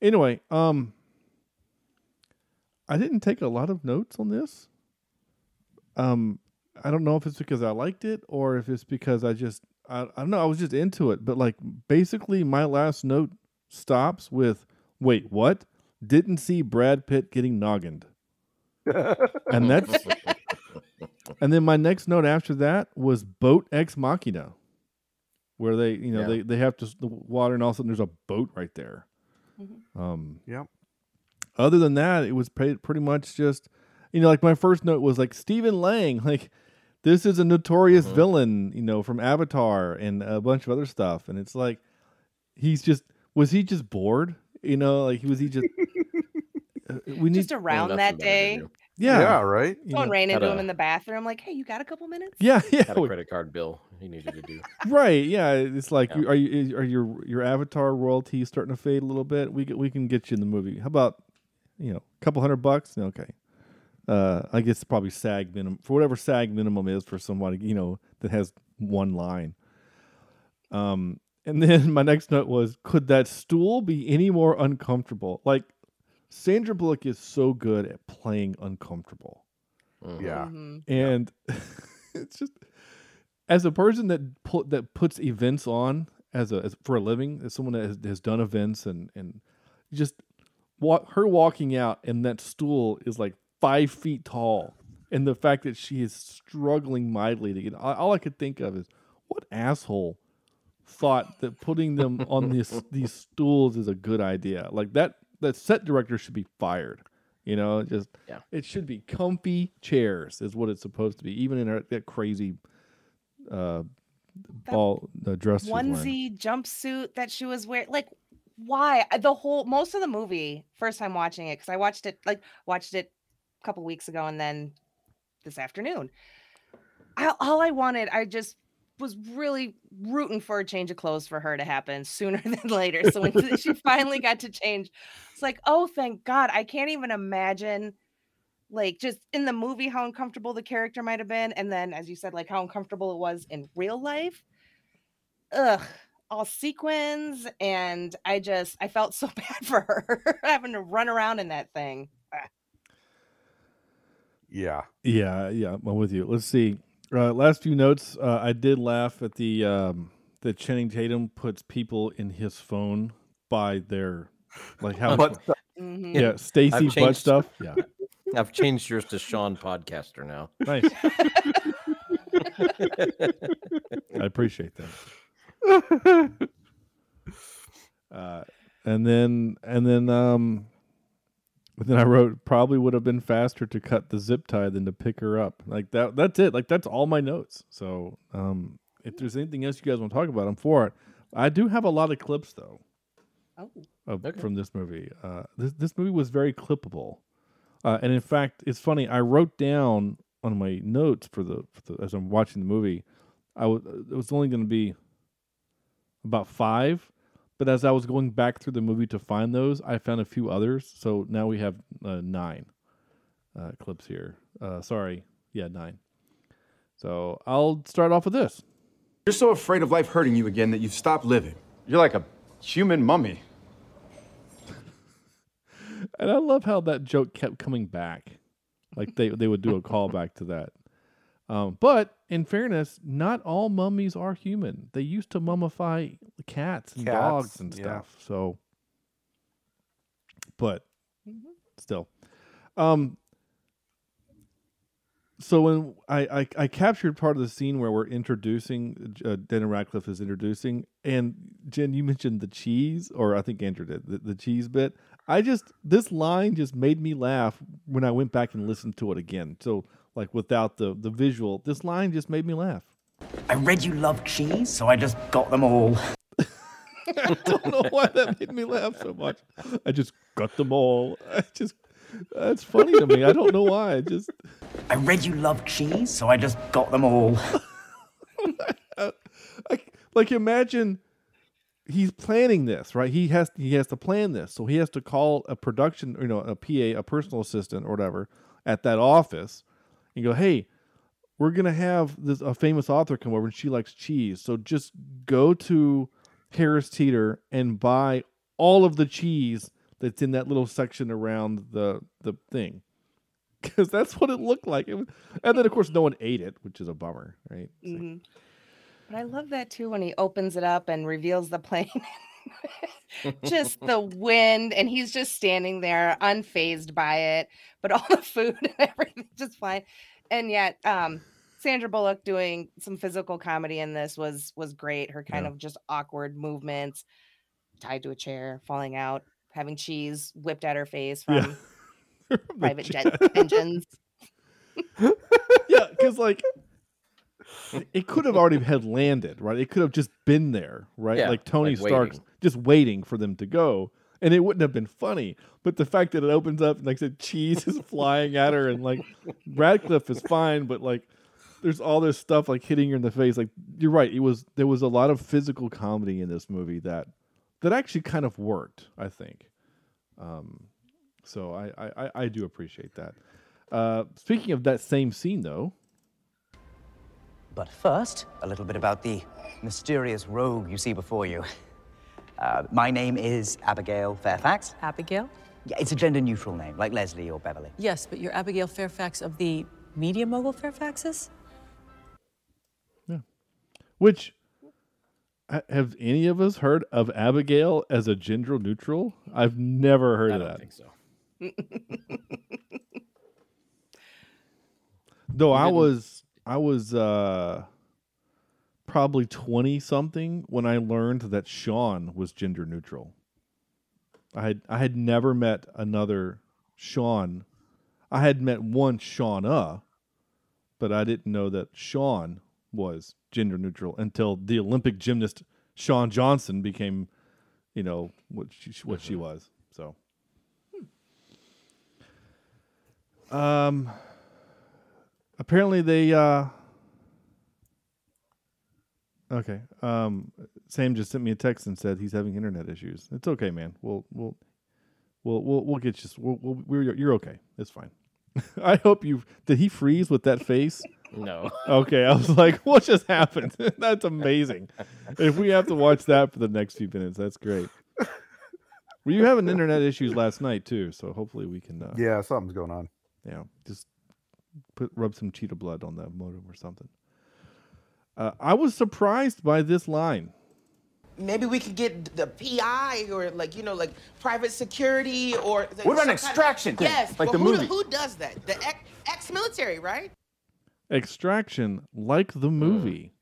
Anyway, um, I didn't take a lot of notes on this. Um, I don't know if it's because I liked it or if it's because I just I, I don't know. I was just into it, but like basically, my last note stops with, "Wait, what? Didn't see Brad Pitt getting noggined." and that's and then my next note after that was boat ex machina where they you know Yeah. they, they have to the water and all of a sudden there's a boat right there um Yep. other than that it was pretty, pretty much just you know like my first note was like stephen lang like this is a notorious Mhm. villain you know from avatar and a bunch of other stuff and it's like he's just was he just bored you know like was he just uh, we need Just around that day. yeah Yeah. Right. you Someone know. ran into Had him in the bathroom, like, hey, you got a couple minutes? yeah yeah Had a credit card bill he needed to do. Right. Yeah. It's like, Yeah. are you are your your avatar royalty starting to fade a little bit? We can- we can get you in the movie. How about you know a couple hundred bucks? Okay. Uh, I guess probably SAG minimum for whatever SAG minimum is for somebody you know that has one line. Um, and then my next note was, could that stool be any more uncomfortable? Like, Sandra Bullock is so good at playing uncomfortable. Mm-hmm. Mm-hmm. Yeah. And it's just as a person that put that puts events on as a as, for a living, as someone that has, has done events and and just walk her walking out and that stool is like five feet tall, and the fact that she is struggling mightily to get all, all I could think of is what asshole thought that putting them on this these stools is a good idea. Like that that set director should be fired. You know, just Yeah. it should be comfy chairs is what it's supposed to be, even in that, that crazy uh ball the dress she was onesie jumpsuit that she was wearing. Like, why? The whole most of the movie, first time watching it, because I watched it like watched it a couple weeks ago and then this afternoon. I, all I wanted, I just was really rooting for a change of clothes for her to happen sooner than later. So when she finally got to change, it's like, oh, thank God. I can't even imagine, like, just in the movie, how uncomfortable the character might have been. And then, as you said, like, how uncomfortable it was in real life. Ugh, all sequins. And I just, I felt so bad for her having to run around in that thing. Ah. Yeah. Yeah, yeah, I'm with you. Let's see. Uh, last few notes. Uh, I did laugh at the um, that Channing Tatum puts people in his phone by their like how Butt stuff. Mhm. yeah Stacy I've butt stuff. Yeah, I've changed yours to Sean Podcaster now. nice. I appreciate that. Uh, and then and then um, but then I wrote probably would have been faster to cut the zip tie than to pick her up. Like that. That's it. Like that's all my notes. So um, if there's anything else you guys want to talk about, I'm for it. I do have a lot of clips though Oh. of, Okay. from this movie. Uh, this this movie was very clippable, uh, and in fact, it's funny. I wrote down on my notes for the, for the as I'm watching the movie, I was it was only going to be about five, but as I was going back through the movie to find those, I found a few others. So now we have uh, nine uh, clips here. Uh, sorry, yeah, nine. So I'll start off with this. You're so afraid of life hurting you again that you've stopped living. You're like a human mummy. And I love how that joke kept coming back. Like they, they would do a callback to that. Um, but in fairness, not all mummies are human. They used to mummify cats and dogs Cats, and yeah. stuff. So, but still, um, so when I, I I captured part of the scene where we're introducing uh, Daniel Radcliffe is introducing, and Jenn, you mentioned the cheese, or I think Andrew did the, the cheese bit. I just this line just made me laugh when I went back and listened to it again. So like without the the visual, this line just made me laugh. I read you love cheese, so I just got them all. I don't know why that made me laugh so much. I just got them all. I just that's funny to me. I don't know why. I just I read you love cheese, so I just got them all. like like imagine he's planning this right he has he has to plan this so he has to call a production you know a pa a personal assistant or whatever at that office and go hey we're gonna have this a famous author come over and she likes cheese so just go to harris teeter and buy all of the cheese that's in that little section around the the thing because that's what it looked like and then of course no one ate it which is a bummer right Mhm. But I love that too when he opens it up and reveals the plane. just the wind, and he's just standing there unfazed by it, but all the food and everything just fine. And yet, um, Sandra Bullock doing some physical comedy in this was was great. Her kind Yeah. of just awkward movements, tied to a chair, falling out, having cheese whipped at her face from Yeah. Private jet- jet engines. yeah, because like it could have already had landed, right? It could have just been there, right? Yeah, like Tony like Stark's waiting. Just waiting for them to go, and it wouldn't have been funny. But the fact that it opens up and like the cheese is flying at her, and like Radcliffe is fine, but like there's all this stuff like hitting her in the face. Like you're right, it was there was a lot of physical comedy in this movie that that actually kind of worked, I think. Um, so I I, I- I do appreciate that. Uh, speaking of that same scene, though, But first, a little bit about the mysterious rogue you see before you. Uh, my name is Abigail Fairfax. Abigail? Yeah, it's a gender neutral name, like Leslie or Beverly. Yes, but you're Abigail Fairfax of the media mogul Fairfaxes? Yeah. Which have any of us heard of Abigail as a gender neutral? I've never heard I of don't think so. Though I was I was uh probably 20 something when I learned that Sean was gender neutral. I had I had never met another Sean. I had met one Shauna, but I didn't know that Sean was gender neutral until the Olympic gymnast Shawn Johnson became, you know, what she what she was. So um apparently they uh okay um sam just sent me a text and said he's having internet issues. It's okay man. We'll we'll we'll we'll, we'll get you we'll, we'll, we're, you're okay. It's fine. I hope you did he freeze with that face? No. okay i was like what just happened? That's amazing. If we have to watch that for the next few minutes that's great. Were you having internet issues last night too? So hopefully we can uh, Yeah, something's going on. yeah, just put rub some cheetah blood on the modem or something. Uh, I was surprised by this line. Maybe we could get the PI or like you know like private security or the- What about an some kind of- extraction thing, Yes, like but the who, movie? Who does that? The ex- ex-military, right? Extraction, like the movie,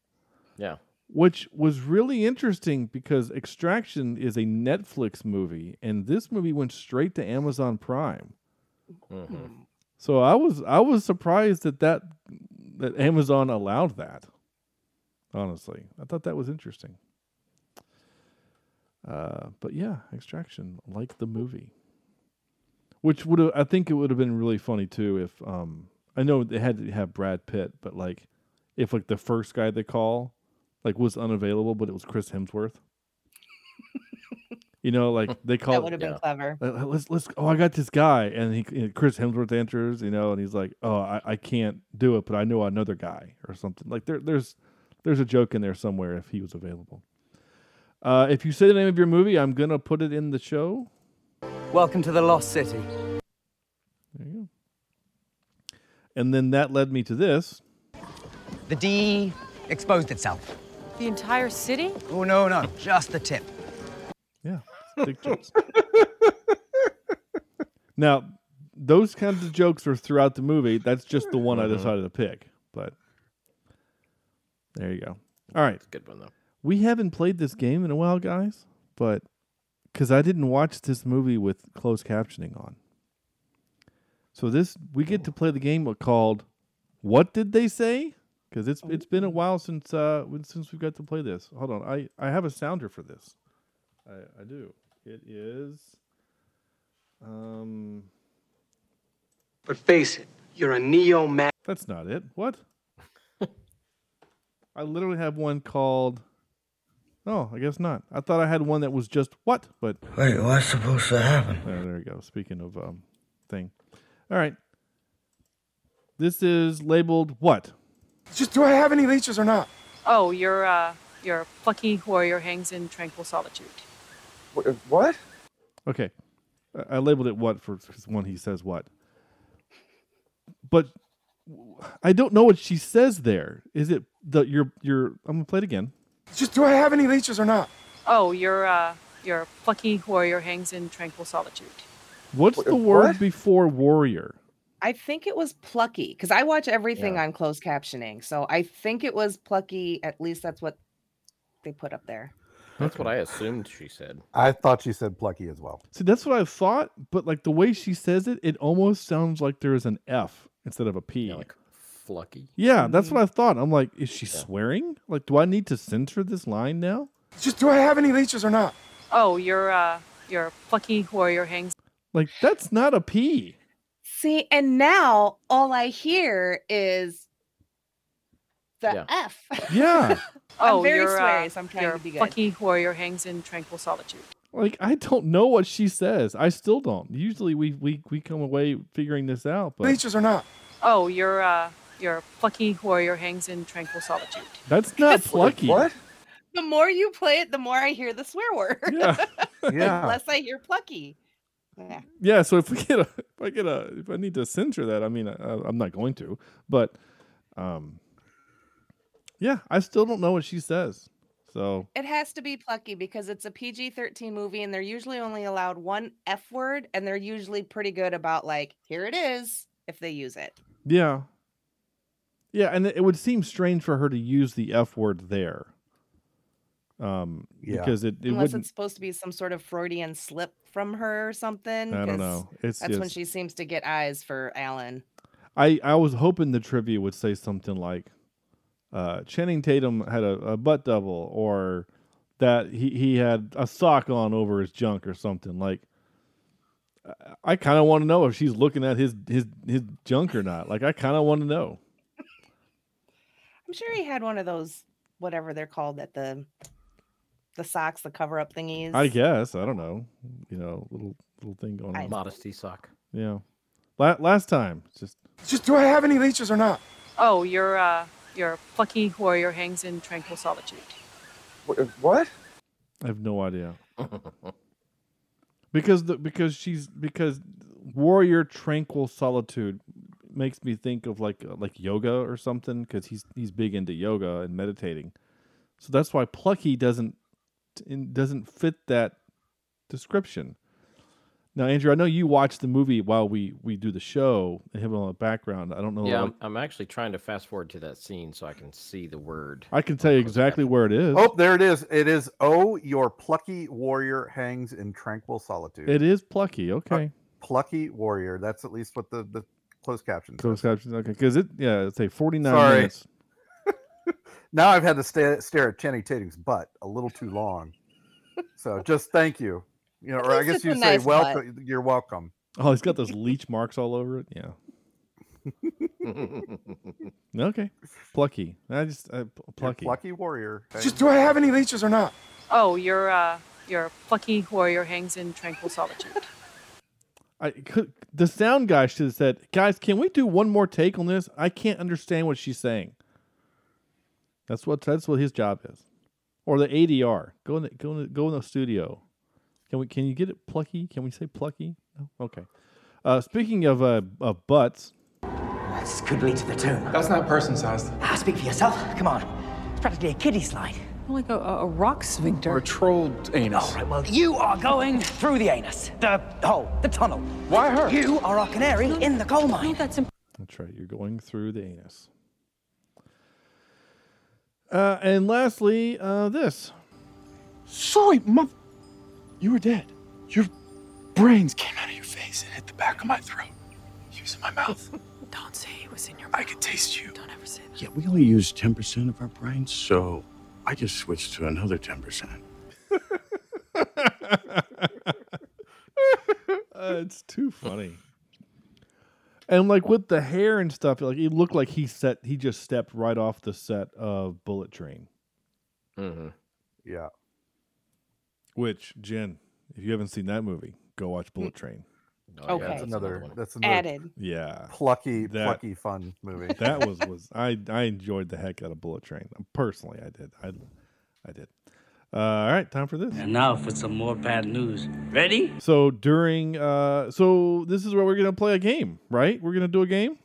Yeah. which was really interesting because Extraction is a Netflix movie, and this movie went straight to Amazon Prime. So I was I was surprised that that that Amazon allowed that. Honestly, I thought that was interesting. Uh, but yeah, Extraction, like the movie, which would have I think it would have been really funny too if um I know they had to have Brad Pitt, but like if like the first guy they call like was unavailable, but it was Chris Hemsworth. you know, like they call That would have been clever. like, let's let's oh I got this guy and he and Chris Hemsworth enters you know and he's like oh I, I can't do it but I know another guy or something like there there's there's a joke in there somewhere if he was available. Uh, if you say the name of your movie, I'm gonna put it in the show. Welcome to the Lost City. There you go. And then that led me to this. The D exposed itself. The entire city? Oh, no, no, just the tip. Yeah, big jokes. now, those kinds of jokes are throughout the movie. That's just the one I decided to pick. But there you go. All right. Good one though. We haven't played this game in a while, guys, but because I didn't watch this movie with closed captioning on. So this we get to play the game called "What Did They Say?" Because it's it's been a while since uh since we got to play this. Hold on, I I have a sounder for this. I I do. It is. Um. But face it, you're a neo man. That's not it. What? I literally have one called. Oh, I guess not. I thought I had one that was just what, but Wait, what's supposed to happen? there, there you go. Speaking of um, thing. All right. This is labeled what? Just do I have any leeches or not? Oh, your uh, your plucky warrior hangs in tranquil solitude. What? Okay, I- I labeled it what for 'cause one he says what, but I don't know what she says there. Is it the your your? I'm gonna play it again. Just do I have any leeches or not? Oh, your uh, your plucky warrior hangs in tranquil solitude. What's the word before warrior? I think it was plucky because I watch everything Yeah. on closed captioning. So I think it was plucky. At least that's what they put up there. That's what I assumed she said. I thought she said plucky as well. See, that's what I thought, but like the way she says it, it almost sounds like there is an F instead of a P. Yeah, like flucky. Yeah, that's what I thought. I'm like, is she swearing? Like, do I need to censor this line now? Just do I have any leeches or not? Oh, you're uh, you're plucky warrior hangs. Like, that's not a P. See, and now all I hear is the Yeah. F. Yeah. I'm Oh, very your, sweary, uh, so I'm trying your to be good. plucky warrior hangs in tranquil solitude. Like, I don't know what she says. I still don't. Usually we we, we come away figuring this out, but Leeches or not? Oh, your uh, your plucky warrior hangs in tranquil solitude. that's not plucky. What? The more you play it, the more I hear the swear word. Yeah. Yeah. Less I hear plucky. Yeah. Yeah, so if we get a, if I get a, if I need to censor that, I mean, I, I'm not going to, but, um, yeah, I still don't know what she says. So It has to be plucky because it's a PG 13 movie and they're usually only allowed one F word and they're usually pretty good about, like, here it is if they use it. yeah, yeah, and it it would seem strange for her to use the F word there, um, Yeah. because it, it Unless wouldn't. it's supposed to be some sort of Freudian slip from her or something. I don't 'cause know. It's that's when she seems to get eyes for Alan. I I was hoping the trivia would say something like, uh, Channing Tatum had a, a butt double, or that he he had a sock on over his junk or something like. I- I kind of want to know if she's looking at his his his junk or not. Like I kind of want to know. I'm sure he had one of those, whatever they're called, at the the socks, the cover up thingies. I guess I don't know. You know, little little thing going on. Modesty sock. Yeah. La- last time, it's just Just do I have any leeches or not? Oh, your uh, your plucky warrior hangs in tranquil solitude. What? I have no idea. because the because she's because warrior tranquil solitude makes me think of like uh, like yoga or something because he's he's big into yoga and meditating, so that's why plucky doesn't in, doesn't fit that description. Now, Andrew, I know you watch the movie while we we do the show and have it on the background. I don't know. Yeah, I'm, I'm actually trying to fast forward to that scene so I can see the word. I can tell you exactly where it is. Oh, there it is. It is. Oh, your plucky warrior hangs in tranquil solitude. It is plucky. Okay. Plucky warrior. That's at least what the the closed captions. Closed captions. Okay, because it yeah, it's a forty nine Sorry. minutes. Now I've had to stare, stare at Channing Tatum's butt a little too long. So just thank you. You know, or I guess it's a you say nice butt. welcome. You're welcome. Oh, he's got those leech marks all over it. Yeah. Okay. Plucky. I just uh, p- Your plucky. plucky warrior. Just do I have any leeches or not? Oh, your uh, your plucky warrior hangs in tranquil solitude. I could, the sound guy should have said, "Guys, can we do one more take on this? I can't understand what she's saying." That's what that's what his job is, or the ADR. Go in the, go in the, go in the studio. Can we? Can you get it plucky? Can we say plucky? No. Okay. Uh, speaking of uh, of butts, This could lead to the tomb. That's not person sized. Ah, speak for yourself. Come on. It's practically a kiddie slide. Like a, a rock sphincter. Or a troll anus. All right, well, you are going through the anus, the hole, the tunnel. Why her? You are our canary in the coal mine. that's imp- That's right. You're going through the anus. Uh, and lastly, uh, this. Sorry, mother. You were dead. Your brains came out of your face and hit the back of my throat. He was in my mouth. Don't say it was in your. Mouth. I could taste you. Don't ever say that. Yeah, we only use 10% of our brains, so I just switched to another 10%. Uh, it's too funny. And like with the hair and stuff, like it looked like he set he just stepped right off the set of Bullet Train. Mm-hmm. Yeah. Which Jenn, if you haven't seen that movie, go watch Bullet Train. Oh, Okay. That's another. That's another Added. Yeah, plucky, That- plucky fun movie. that was was I I enjoyed the heck out of Bullet Train. Personally, I did. I I did. Uh, all right, time for this. And now for some more bad news. Ready? So during uh, so this is where we're gonna play a game, right? We're gonna do a game.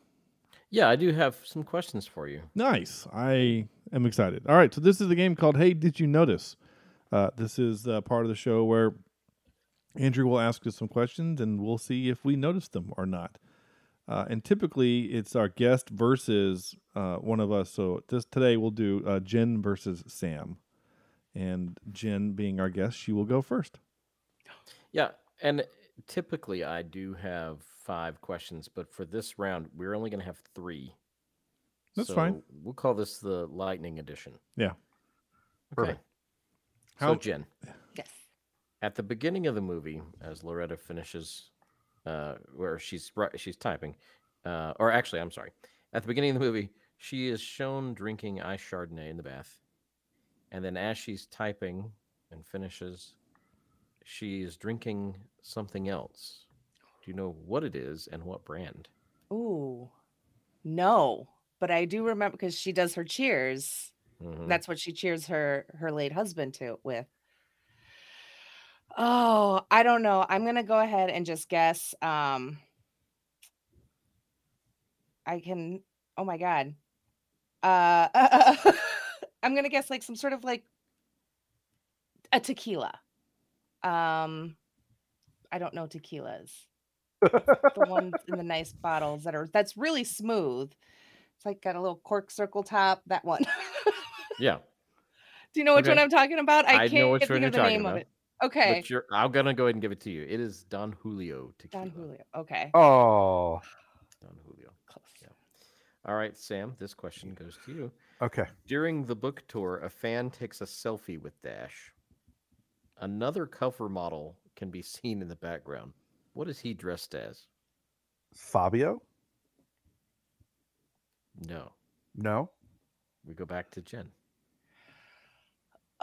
Yeah, I do have some questions for you. Nice. I am excited. All right. So this is a game called Hey, Did You Notice? Uh, this is uh, part of the show where Andrew will ask us some questions and we'll see if we notice them or not. Uh, and typically it's our guest versus uh, one of us. So this today we'll do uh, Jenn versus Sam. And Jenn being our guest, she will go first. Yeah, and typically I do have five questions, but for this round we're only going to have three. That's So fine. We'll call this the lightning edition. Yeah. Okay. Perfect. So How- Jenn, Yes. at the beginning of the movie, as Loretta finishes, uh, where she's ri- she's typing, uh, or actually, I'm sorry, at the beginning of the movie, she is shown drinking ice chardonnay in the bath, and then as she's typing and finishes, she is drinking something else. Do you know what it is and what brand? Ooh. No. But I do remember because she does her cheers. Mhm. That's what she cheers her her late husband to with. Oh, I don't know. I'm gonna go ahead and just guess. Um, I can. Oh my god. Uh, I'm gonna guess like some sort of like a tequila. Um, I don't know tequilas. the ones in the nice bottles that are that's really smooth. It's like got a little cork circle top. That one. Yeah. Do you know which Okay. one I'm talking about? I, I can't know which one think you're of the talking name of it. Okay. But you're, I'm gonna go ahead and give it to you. It is Don Julio tequila. Don Julio. Okay. Oh. Don Julio. Yeah. All right, Sam. This question goes to you. Okay. During the book tour, a fan takes a selfie with Dash. Another cover model can be seen in the background. What is he dressed as? Fabio? No. No. We go back to Jenn.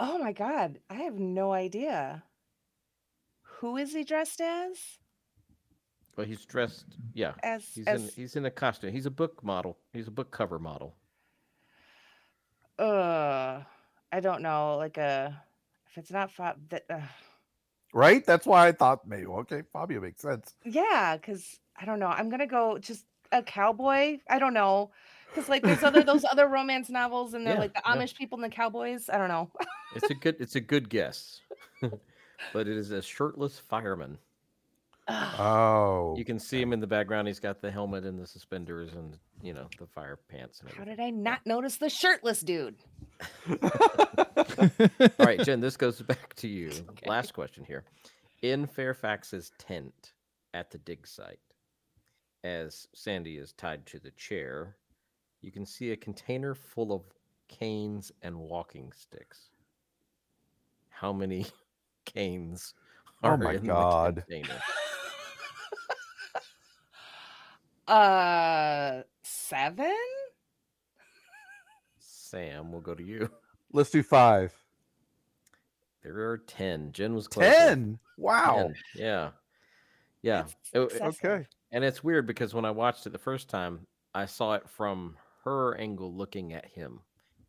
Oh my god, I have no idea. Who is he dressed as? Well, he's dressed. Yeah. As- he's in. as- He's in a costume. He's a book model. He's a book cover model. Uh, I don't know. Like a, if it's not Fab, that. Uh, Right? That's why I thought maybe okay, Fabio makes sense. yeah, because I don't know. I'm gonna go just a cowboy. I don't know. Because like there's other those other romance novels and they're Yeah, like the yeah. Amish people and the cowboys. I don't know. It's a good. It's a good guess. but it is a shirtless fireman. Oh. You can see him in the background. He's got the helmet and the suspenders and you know the fire pants and How everything. did I not notice the shirtless dude? All right, Jenn, this goes back to you. Last question here. In Fairfax's tent at the dig site, as Sandy is tied to the chair, you can see a container full of canes and walking sticks. How many canes Oh are my in God. the container? Uh, seven. Sam, we'll go to you. Let's do five. There are 10. Jenn was close. 10? Wow. Yeah. Yeah. It- it- Okay. And it's weird because when I watched it the first time, I saw it from her angle looking at him.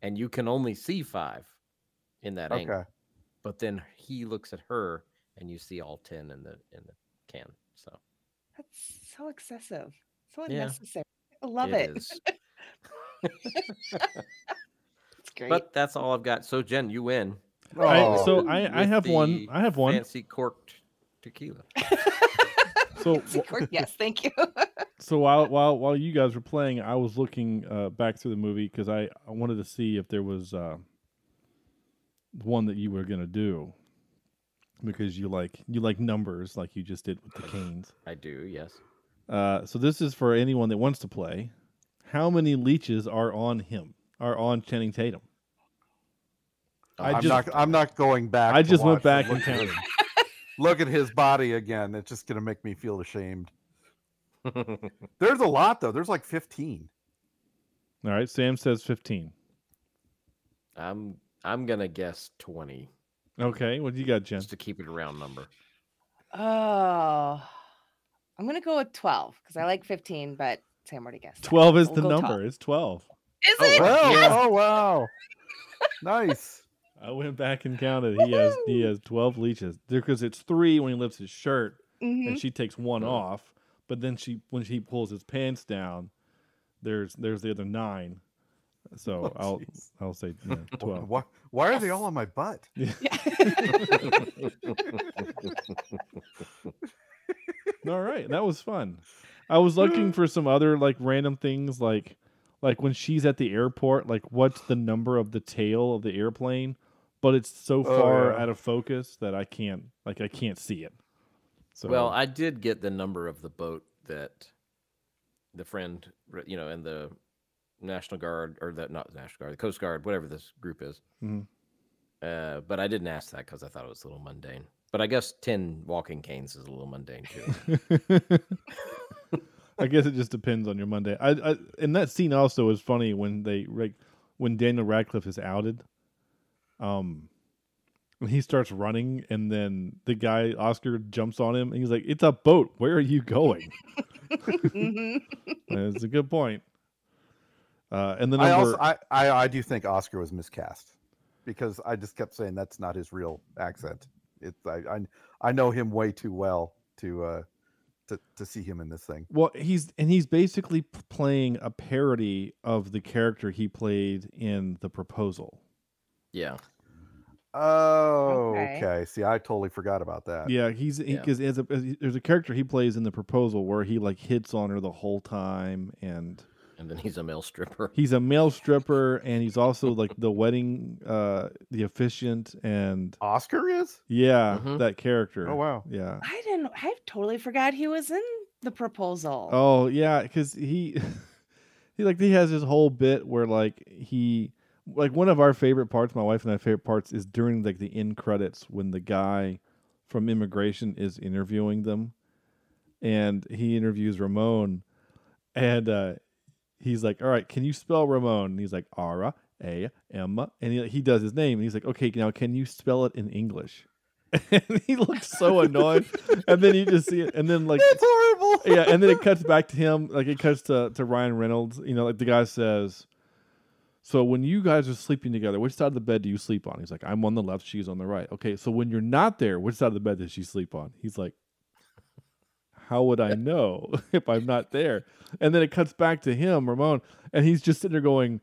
And you can only see five in that angle. Okay. But then he looks at her and you see all 10 in the in the can. So That's so excessive. So Yeah. unnecessary. I love It it. is. It's great. But that's all I've got. So Jenn, you win. I- so I- I have one- I have one. Fancy corked tequila. So Of yes, thank you. so while while while you guys were playing, I was looking uh, back through the movie because I, I wanted to see if there was uh, one that you were gonna do because you like you like numbers like you just did with the canes. I do, yes. Uh, so this is for anyone that wants to play. How many leeches are on him? Are on Channing Tatum? I I'm just- not I'm not going back. I to just went back and counted. Look at his body again. It's just gonna make me feel ashamed. There's a lot though. There's like 15. All right, Sam says fifteen. I'm I'm gonna guess twenty. Okay, what do you got, Jenn? Just to keep it a round number. Oh, I'm gonna go with twelve because I like fifteen, but Sam already guessed. that. Twelve is We'll the number. 12. It's twelve. Is Oh, it? wow. Yes! oh wow. Nice. I went back and counted. He has he has twelve leeches because it's three when he lifts his shirt, Mhm. and she takes one off. But then she when she pulls his pants down, there's there's the other nine. So Oh, I'll jeez. I'll say yeah, twelve. Why, why are they all on my butt? All right, that was fun. I was looking for some other like random things like like when she's at the airport, like what's the number of the tail of the airplane, but it's so Oh, far yeah. out of focus that I can't like I can't see it. So Well, I did get the number of the boat that the friend, you know, and the National Guard or that not the National Guard, the Coast Guard, whatever this group is. Mhm. Uh, but I didn't ask that because I thought it was a little mundane. But I guess ten walking canes is a little mundane too. I guess it just depends on your Monday. I, I and that scene also is funny when they like when Daniel Radcliffe is outed. Um, when he starts running, and then the guy Oscar jumps on him, and he's like, "It's a boat. Where are you going?" That's a good point. Uh, and the I number, also I, I I do think Oscar was miscast because I just kept saying that's not his real accent. It's I, I I know him way too well to uh to to see him in this thing. Well, he's and he's basically playing a parody of the character he played in The Proposal. Yeah. Oh, Okay. okay. See, I totally forgot about that. Yeah, he's Yeah. because there's a character he plays in The Proposal where he like hits on her the whole time, and And then he's a male stripper. he's a male stripper, and he's also like the wedding, uh, the officiant, and Oscar is. yeah, Mhm. that character. Oh, wow. Yeah. I didn't. I totally forgot he was in the proposal. Oh yeah, because he he like he has his whole bit where like he like one of our favorite parts, my wife and I favorite parts is during like the end credits when the guy from immigration is interviewing them, and he interviews Ramon, and uh, he's like, "All right, can you spell Ramon?" And he's like, "Ara A M," and he he does his name, and he's like, "Okay, now can you spell it in English?" and he looks so annoyed, and then you just see it, and then like It's horrible. yeah, and then it cuts back to him, like it cuts to, to Ryan Reynolds. You know, like the guy says, "So when you guys are sleeping together, which side of the bed do you sleep on?" He's like, "I'm on the left, she's on the right." Okay, so when you're not there, which side of the bed does she sleep on? He's like, "How would I know if I'm not there?" And then it cuts back to him, Ramon, and he's just sitting there going.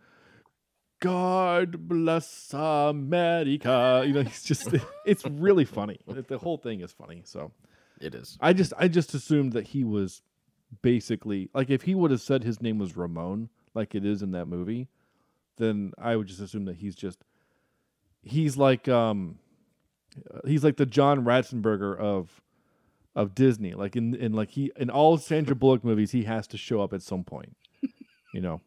God bless America. You know, he's just, it's really funny. The whole thing is funny. So, It is. I just I just assumed that he was basically like if he would have said his name was Ramon like it is in that movie, then I would just assume that he's just he's like um he's like the John Ratzenberger of of Disney. Like in in like he in all Sandra Bullock movies he has to show up at some point. You know.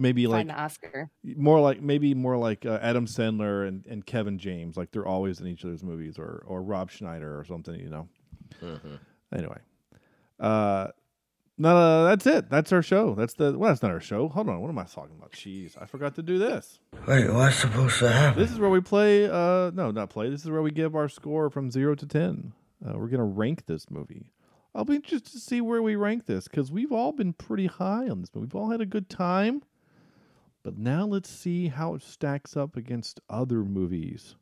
Maybe like Find the Oscar. more like maybe more like uh, Adam Sandler and, and Kevin James, like they're always in each other's movies, or or Rob Schneider or something, you know. Mhm. Anyway, uh, no, that's it. That's our show. That's the well, that's not our show. Hold on, what am I talking about? Jeez, I forgot to do this. Wait, what's supposed to happen? This is where we play. Uh, no, not play. This is where we give our score from zero to ten. Uh, we're gonna rank this movie. I'll be interested to see where we rank this because we've all been pretty high on this movie. We've all had a good time. But now let's see how it stacks up against other movies.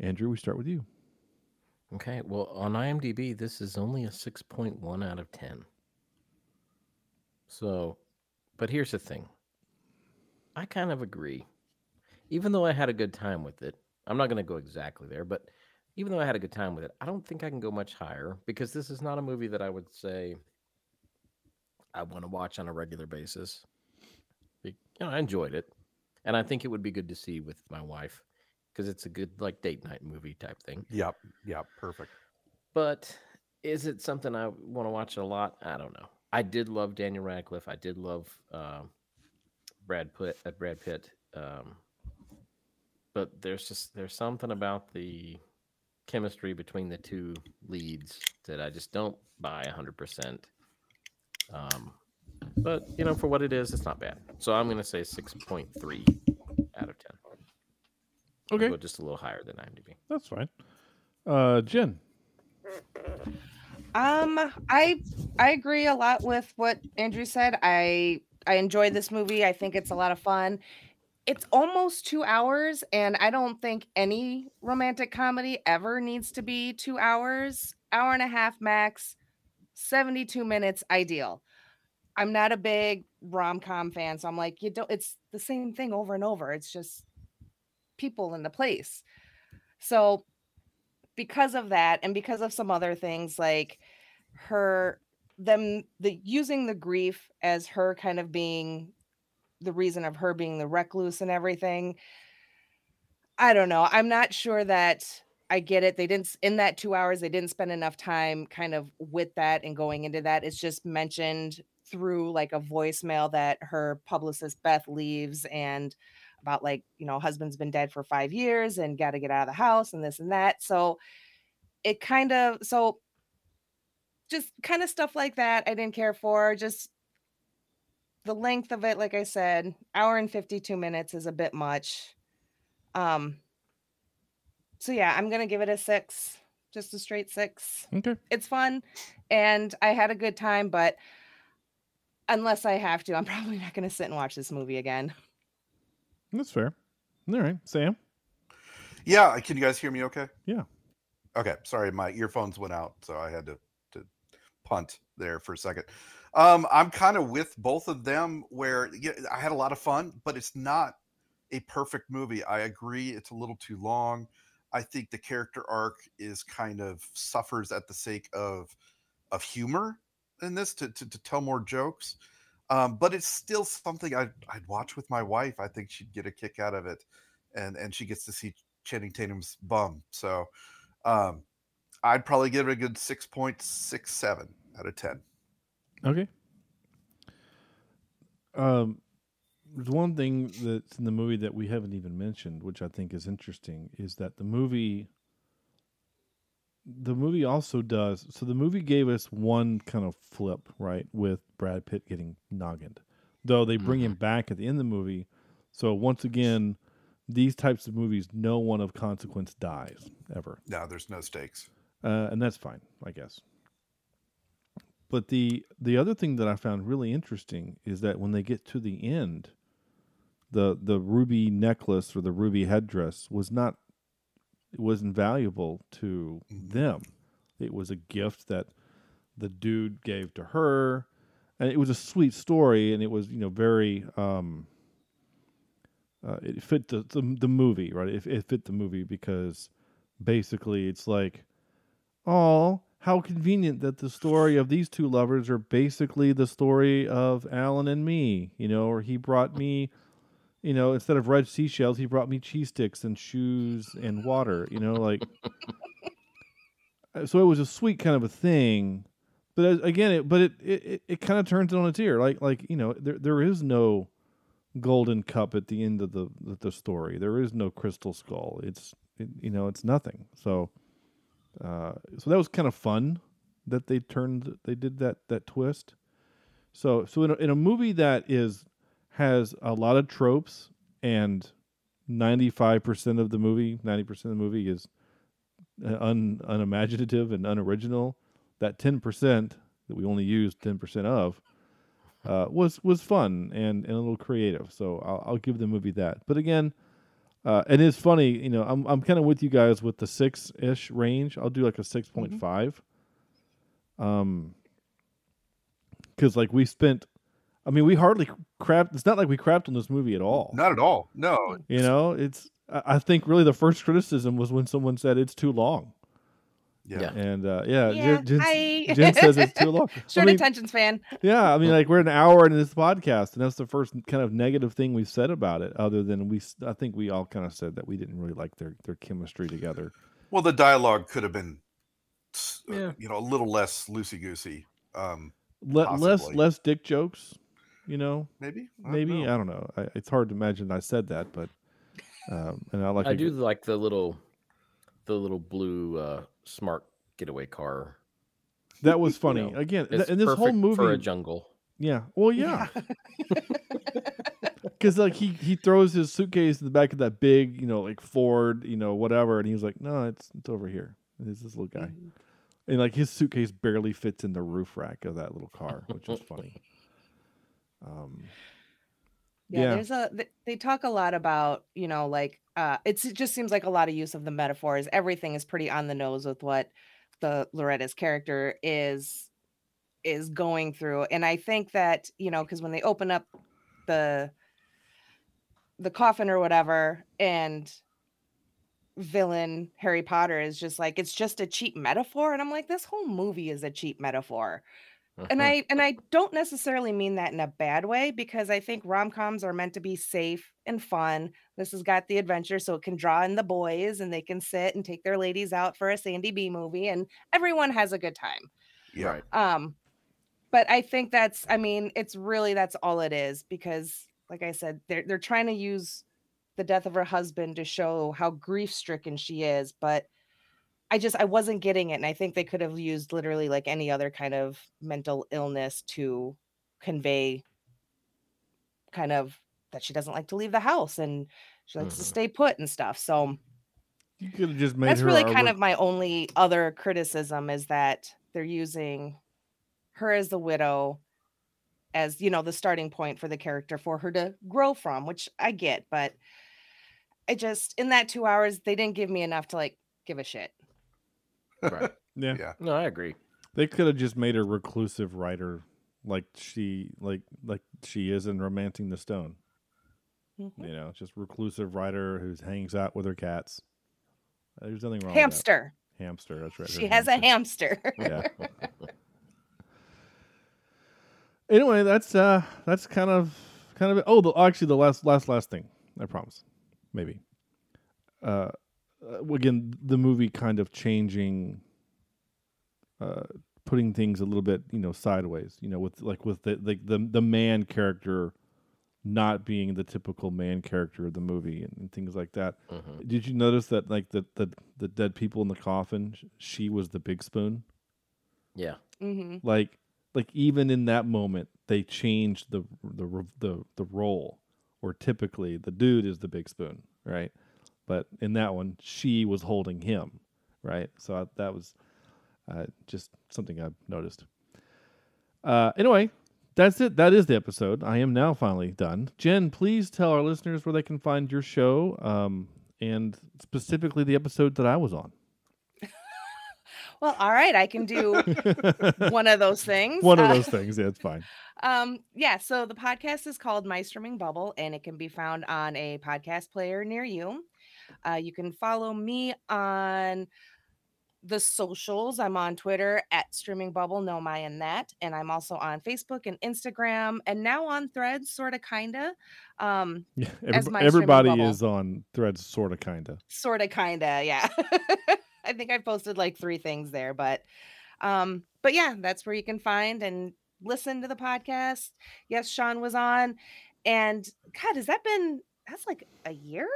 Andrew, we start with you. Okay, well, on IMDb, this is only a 6.1 out of 10. So, but here's the thing I kind of agree. Even though I had a good time with it, I'm not going to go exactly there, but even though I had a good time with it, I don't think I can go much higher because this is not a movie that I would say I want to watch on a regular basis. You know, I enjoyed it, and I think it would be good to see with my wife because it's a good like date night movie type thing. Yep. Yep. Perfect. But is it something I want to watch a lot? I don't know. I did love Daniel Radcliffe. I did love uh, Brad Pitt. Uh, Brad Pitt. Um, but there's just there's something about the chemistry between the two leads that I just don't buy hundred percent. Um, but you know, for what it is, it's not bad. So I'm gonna say six point three out of ten. Okay. just a little higher than IMDb. That's fine. Uh, Jenn. Um, I I agree a lot with what Andrew said. I I enjoyed this movie. I think it's a lot of fun. It's almost two hours, and I don't think any romantic comedy ever needs to be two hours. Hour and a half max, 72 minutes ideal. I'm not a big rom com fan, so I'm like, you don't, it's the same thing over and over. It's just people in the place. So because of that and because of some other things like her them the using the grief as her kind of being the reason of her being the recluse and everything. I don't know i'm not sure that i get it they didn't in that two hours they didn't spend enough time kind of with that and going into that it's just mentioned through like a voicemail that her publicist beth leaves and about like you know husband's been dead for five years and got to get out of the house and this and that so it kind of so just kind of stuff like that i didn't care for just the length of it like i said hour and 52 minutes is a bit much um so yeah i'm gonna give it a six just a straight six Okay. it's fun and i had a good time but unless i have to i'm probably not gonna sit and watch this movie again That's fair. All right, Sam. Yeah, can you guys hear me okay? Yeah. Okay, sorry, my earphones went out, so I had to to punt there for a second. Um, I'm kind of with both of them where yeah, I had a lot of fun, but it's not a perfect movie. I agree, it's a little too long. I think the character arc is kind of suffers at the sake of of humor in this to to, to tell more jokes. Um, but it's still something I'd, I'd watch with my wife. I think she'd get a kick out of it, and and she gets to see Channing Tatum's bum. So um, I'd probably give it a good six point six seven out of ten. Okay. Um, there's one thing that's in the movie that we haven't even mentioned, which I think is interesting, is that the movie. The movie also does so. The movie gave us one kind of flip, right, with Brad Pitt getting noggined, though they bring him back at the end of the movie. So once again, these types of movies, no one of consequence dies ever. No, there's no stakes. uh, and that's fine, I guess. But the the other thing that I found really interesting is that when they get to the end, the the ruby necklace or the ruby headdress was not it wasn't valuable to them. It was a gift that the dude gave to her, and it was a sweet story, and it was you know very um, uh, it fit the, the the movie right. It, it fit the movie because basically it's like, oh, how convenient that the story of these two lovers are basically the story of Alan and me. You know, or he brought me, you know, instead of red seashells, he brought me cheese sticks and shoes and water. You know, like. So it was a sweet kind of a thing but again it but it it, it, kind of turns it on its ear like like you know there there is no golden cup at the end of the the, the story there is no crystal skull it's it, you know it's nothing so uh so that was kind of fun that they turned they did that that twist so so in a, in a movie that is has a lot of tropes and 95% of the movie 90% of the movie is uh, un, unimaginative and unoriginal. That ten percent that we only used ten percent of uh, was was fun and, and a little creative. So I'll, I'll give the movie that. But again, uh, and it is funny. You know, I'm I'm kind of with you guys with the six ish range. I'll do like a six Um, because like we spent. I mean, we hardly crapped. It's not like we crapped on this movie at all. Not at all. No. You know, it's. I I think really the first criticism was when someone said it's too long. Yeah. And uh, yeah, Yeah, Jenn, Jenn, hi. Jenn says it's too long. I Short mean, attention span. yeah, I mean, like we're an hour into this podcast, and that's the first kind of negative thing we've said about it. Other than we, I think we all kind of said that we didn't really like their their chemistry together. Well, the dialogue could have been, uh, Yeah. you know, a little less loosey goosey. Um, Le- less less dick jokes, you know. Maybe? I don't maybe know. I don't know. I, it's hard to imagine I said that, but um, and I like I a do good- like the little, the little blue uh, smart getaway car. That was You funny. know, Again, th- it's in this whole movie for a jungle. Yeah. Well, yeah. Because like he he throws his suitcase in the back of that big, you know, like Ford, you know, whatever, and he was like, "No, it's it's over here." And There's this little guy, and like his suitcase barely fits in the roof rack of that little car, which was funny. Um, Yeah, yeah. there's a they talk a lot about, you know, like uh it's it just seems like a lot of use of the metaphors. Everything is pretty on the nose with what the Loretta's character is is going through. And I think that, you know, because when they open up the the coffin or whatever and villain Harry Potter is just like it's just a cheap metaphor and I'm like this whole movie is a cheap metaphor and I and I don't necessarily mean that in a bad way because I think rom-coms are meant to be safe and fun. This has got the adventure so it can draw in the boys and they can sit and take their ladies out for a Sandy B movie and everyone has a good time. Yeah. Right. Um but I think that's I mean it's really that's all it is because like I said they're they're trying to use the death of her husband to show how grief-stricken she is but I just I wasn't getting it and I think they could have used literally like any other kind of mental illness to convey kind of that she doesn't like to leave the house and she likes to Mhm. stay put and stuff. So you could have just made that's really kind of my only other criticism is that they're using her as the widow as you know the starting point for the character for her to grow from which i get but I just in that two hours they didn't give me enough to like give a shit. Right. Yeah. Yeah. No, I agree. They could have just made her reclusive writer like she like like she is in Romancing the Stone. Mhm. You know, just reclusive writer who hangs out with her cats. There's nothing wrong Hamster. with that. Hamster, that's right. She her has a hamster. Yeah. anyway, that's uh that's kind of kind of it. Oh, the, actually the last last last thing. I promise. Maybe. Uh uh, again, the movie kind of changing uh putting things a little bit, you know, sideways, you know, with like with the like the the man character not being the typical man character of the movie and, and things like that. Mhm. Did you notice that like the, the the dead people in the coffin, she was the big spoon? Yeah. hmm like like even in that moment they changed the the the the role or typically the dude is the big spoon right but in that one she was holding him right? So I, that was uh, just something i noticed. Uh anyway that's it. That is the episode. I am now finally done. Jenn please tell our listeners where they can find your show um and specifically the episode that i was on. Well, all right, I can do one of those things. one of Uh, those things yeah it's fine. Um, yeah, so the podcast is called My Streaming Bubble, and it can be found on a podcast player near you. Uh, you can follow me on the socials. I'm on Twitter at Streaming Bubble, no my and that, and I'm also on Facebook and Instagram, and now on Threads, sort of, kinda. Um, Yeah, My everybody is on threads, sort of, kind of. sort of kinda yeah i think i posted like three things there but um but yeah that's where you can find and listen to the podcast yes shawn was on and god has that been that's like a year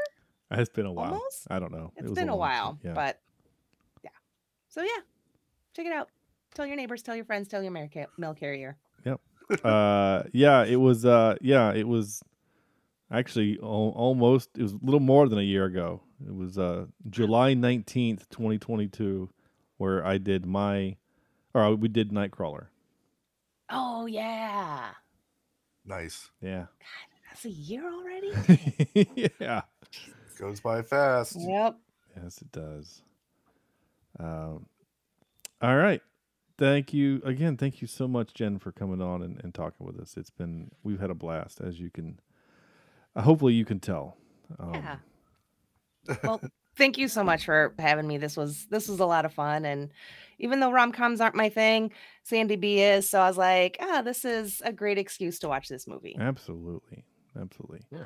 It's been a while. Almost? I don't know. It It's was been a long while yeah. but yeah so yeah check it out tell your neighbors tell your friends tell your mail, carrier Yep. uh, yeah, it was. Uh, yeah, it was. Actually, al- almost. It was a little more than a year ago. It was uh, July nineteenth, twenty twenty two, where I did my, or we did Nightcrawler. oh yeah Nice. Yeah. that's a year already yeah. Goes by fast. yep Yes, it does. Um, all right. Thank you again. Thank you so much, Jenn, for coming on and, and talking with us. It's been we've had a blast, as you can. Uh, hopefully, you can tell. Um, yeah well thank you so much for having me this was this was a lot of fun and even though rom-coms aren't my thing sandy b is so i was like ah this is a great excuse to watch this movie Absolutely, absolutely. Yeah.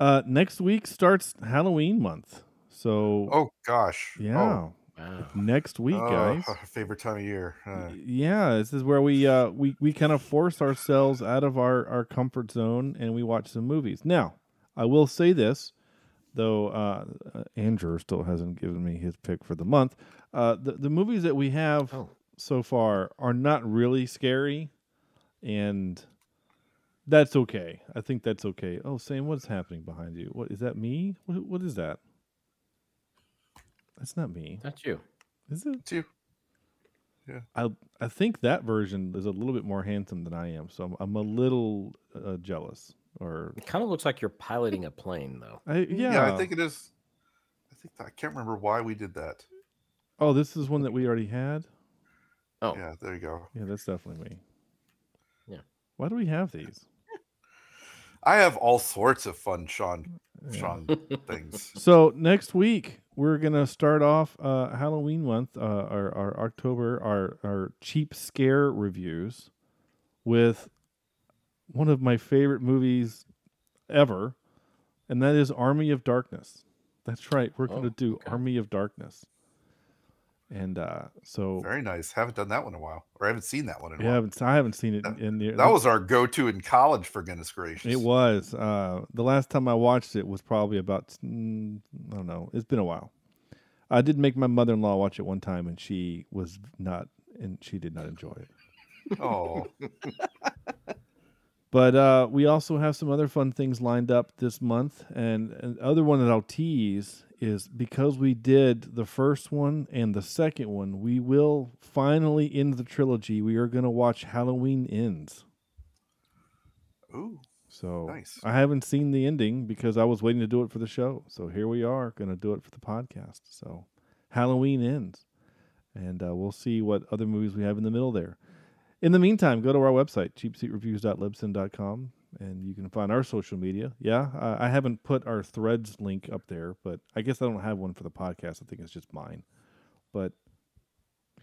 Uh, next week starts Halloween month, so Oh gosh. yeah, Oh. next week, Oh, guys. favorite time of year. Uh, Yeah, this is where we uh we we kind of force ourselves out of our our comfort zone and we watch some movies. Now, I will say this, though uh, uh Andrew still hasn't given me his pick for the month. Uh the the movies that we have so far are not really scary and that's okay. I think that's okay. Oh, Sam, what's happening behind you? What is that me? What what is that? That's not me. That's you. Is it? It's you. Yeah. I I think that version is a little bit more handsome than I am, so I'm, I'm a little uh, jealous. Or It kind of looks like you're piloting a plane, though. I, yeah, I think it is. I think I can't remember why we did that. Oh, this is one that we already had. Oh, Yeah, there you go. Yeah, that's definitely me. Yeah. Why do we have these? I have all sorts of fun Shawn Shawn things. So next week we're gonna start off uh, Halloween month, uh, our, our October, our our cheap scare reviews with one of my favorite movies ever, and that is Army of Darkness. That's right, we're Oh, gonna do Army of Darkness, and uh, so Very nice. Haven't done that one in a while, or I haven't seen that one in a yeah, I while. haven't, I haven't seen it in, in the, That was our go-to in college, for goodness gracious. It was. Uh, the last time I watched it was probably about mm, I don't know. It's been a while. I did make my mother in law watch it one time, and she was not, and she did not enjoy it. Oh, But uh, we also have some other fun things lined up this month, and and other one that I'll tease is because we did the first one and the second one, we will finally end the trilogy. We are going to watch Halloween Ends. Ooh. So Nice. I haven't seen the ending because I was waiting to do it for the show. So here we are, going to do it for the podcast. So Halloween ends, and uh, we'll see what other movies we have in the middle there. In the meantime, go to our website, cheapseatreviews.libsyn.com, and you can find our social media. Yeah, I, I haven't put our threads link up there, but I guess I don't have one for the podcast. I think it's just mine. But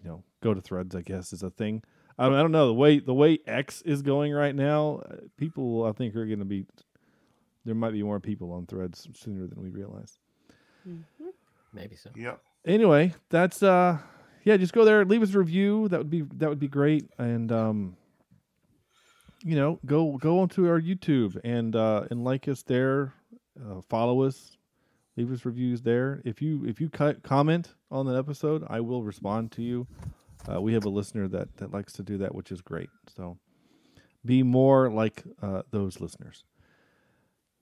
you know, go to threads. I guess is a thing. I don't, I don't know the way the way X is going right now. uh, People, I think, are going to be. There might be more people on threads sooner than we realize. Maybe so. Yep. Anyway, that's uh, yeah. Just go there, leave us a review. That would be that would be great, and um, you know, go go onto our YouTube and uh and like us there, uh, follow us, leave us reviews there. If you if you cut comment on that episode, I will respond to you. Uh, we have a listener that that likes to do that, which is great. So be more like uh, those listeners.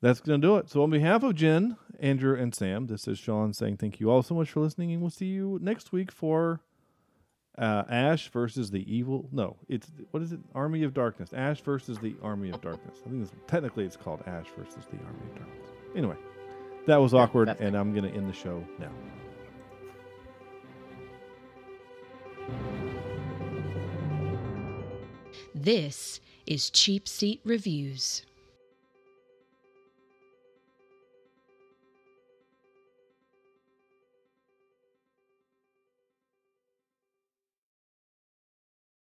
That's going to do it. So, on behalf of Jenn, Andrew, and Sam, this is Shawn saying thank you all so much for listening, and we'll see you next week for uh, Ash versus the evil. No, it's what is it? Army of Darkness. Ash versus the Army of Darkness. I think it's, technically it's called Ash versus the Army of Darkness. Anyway, that was awkward, and I'm going to end the show now. This is Cheap Seat Reviews.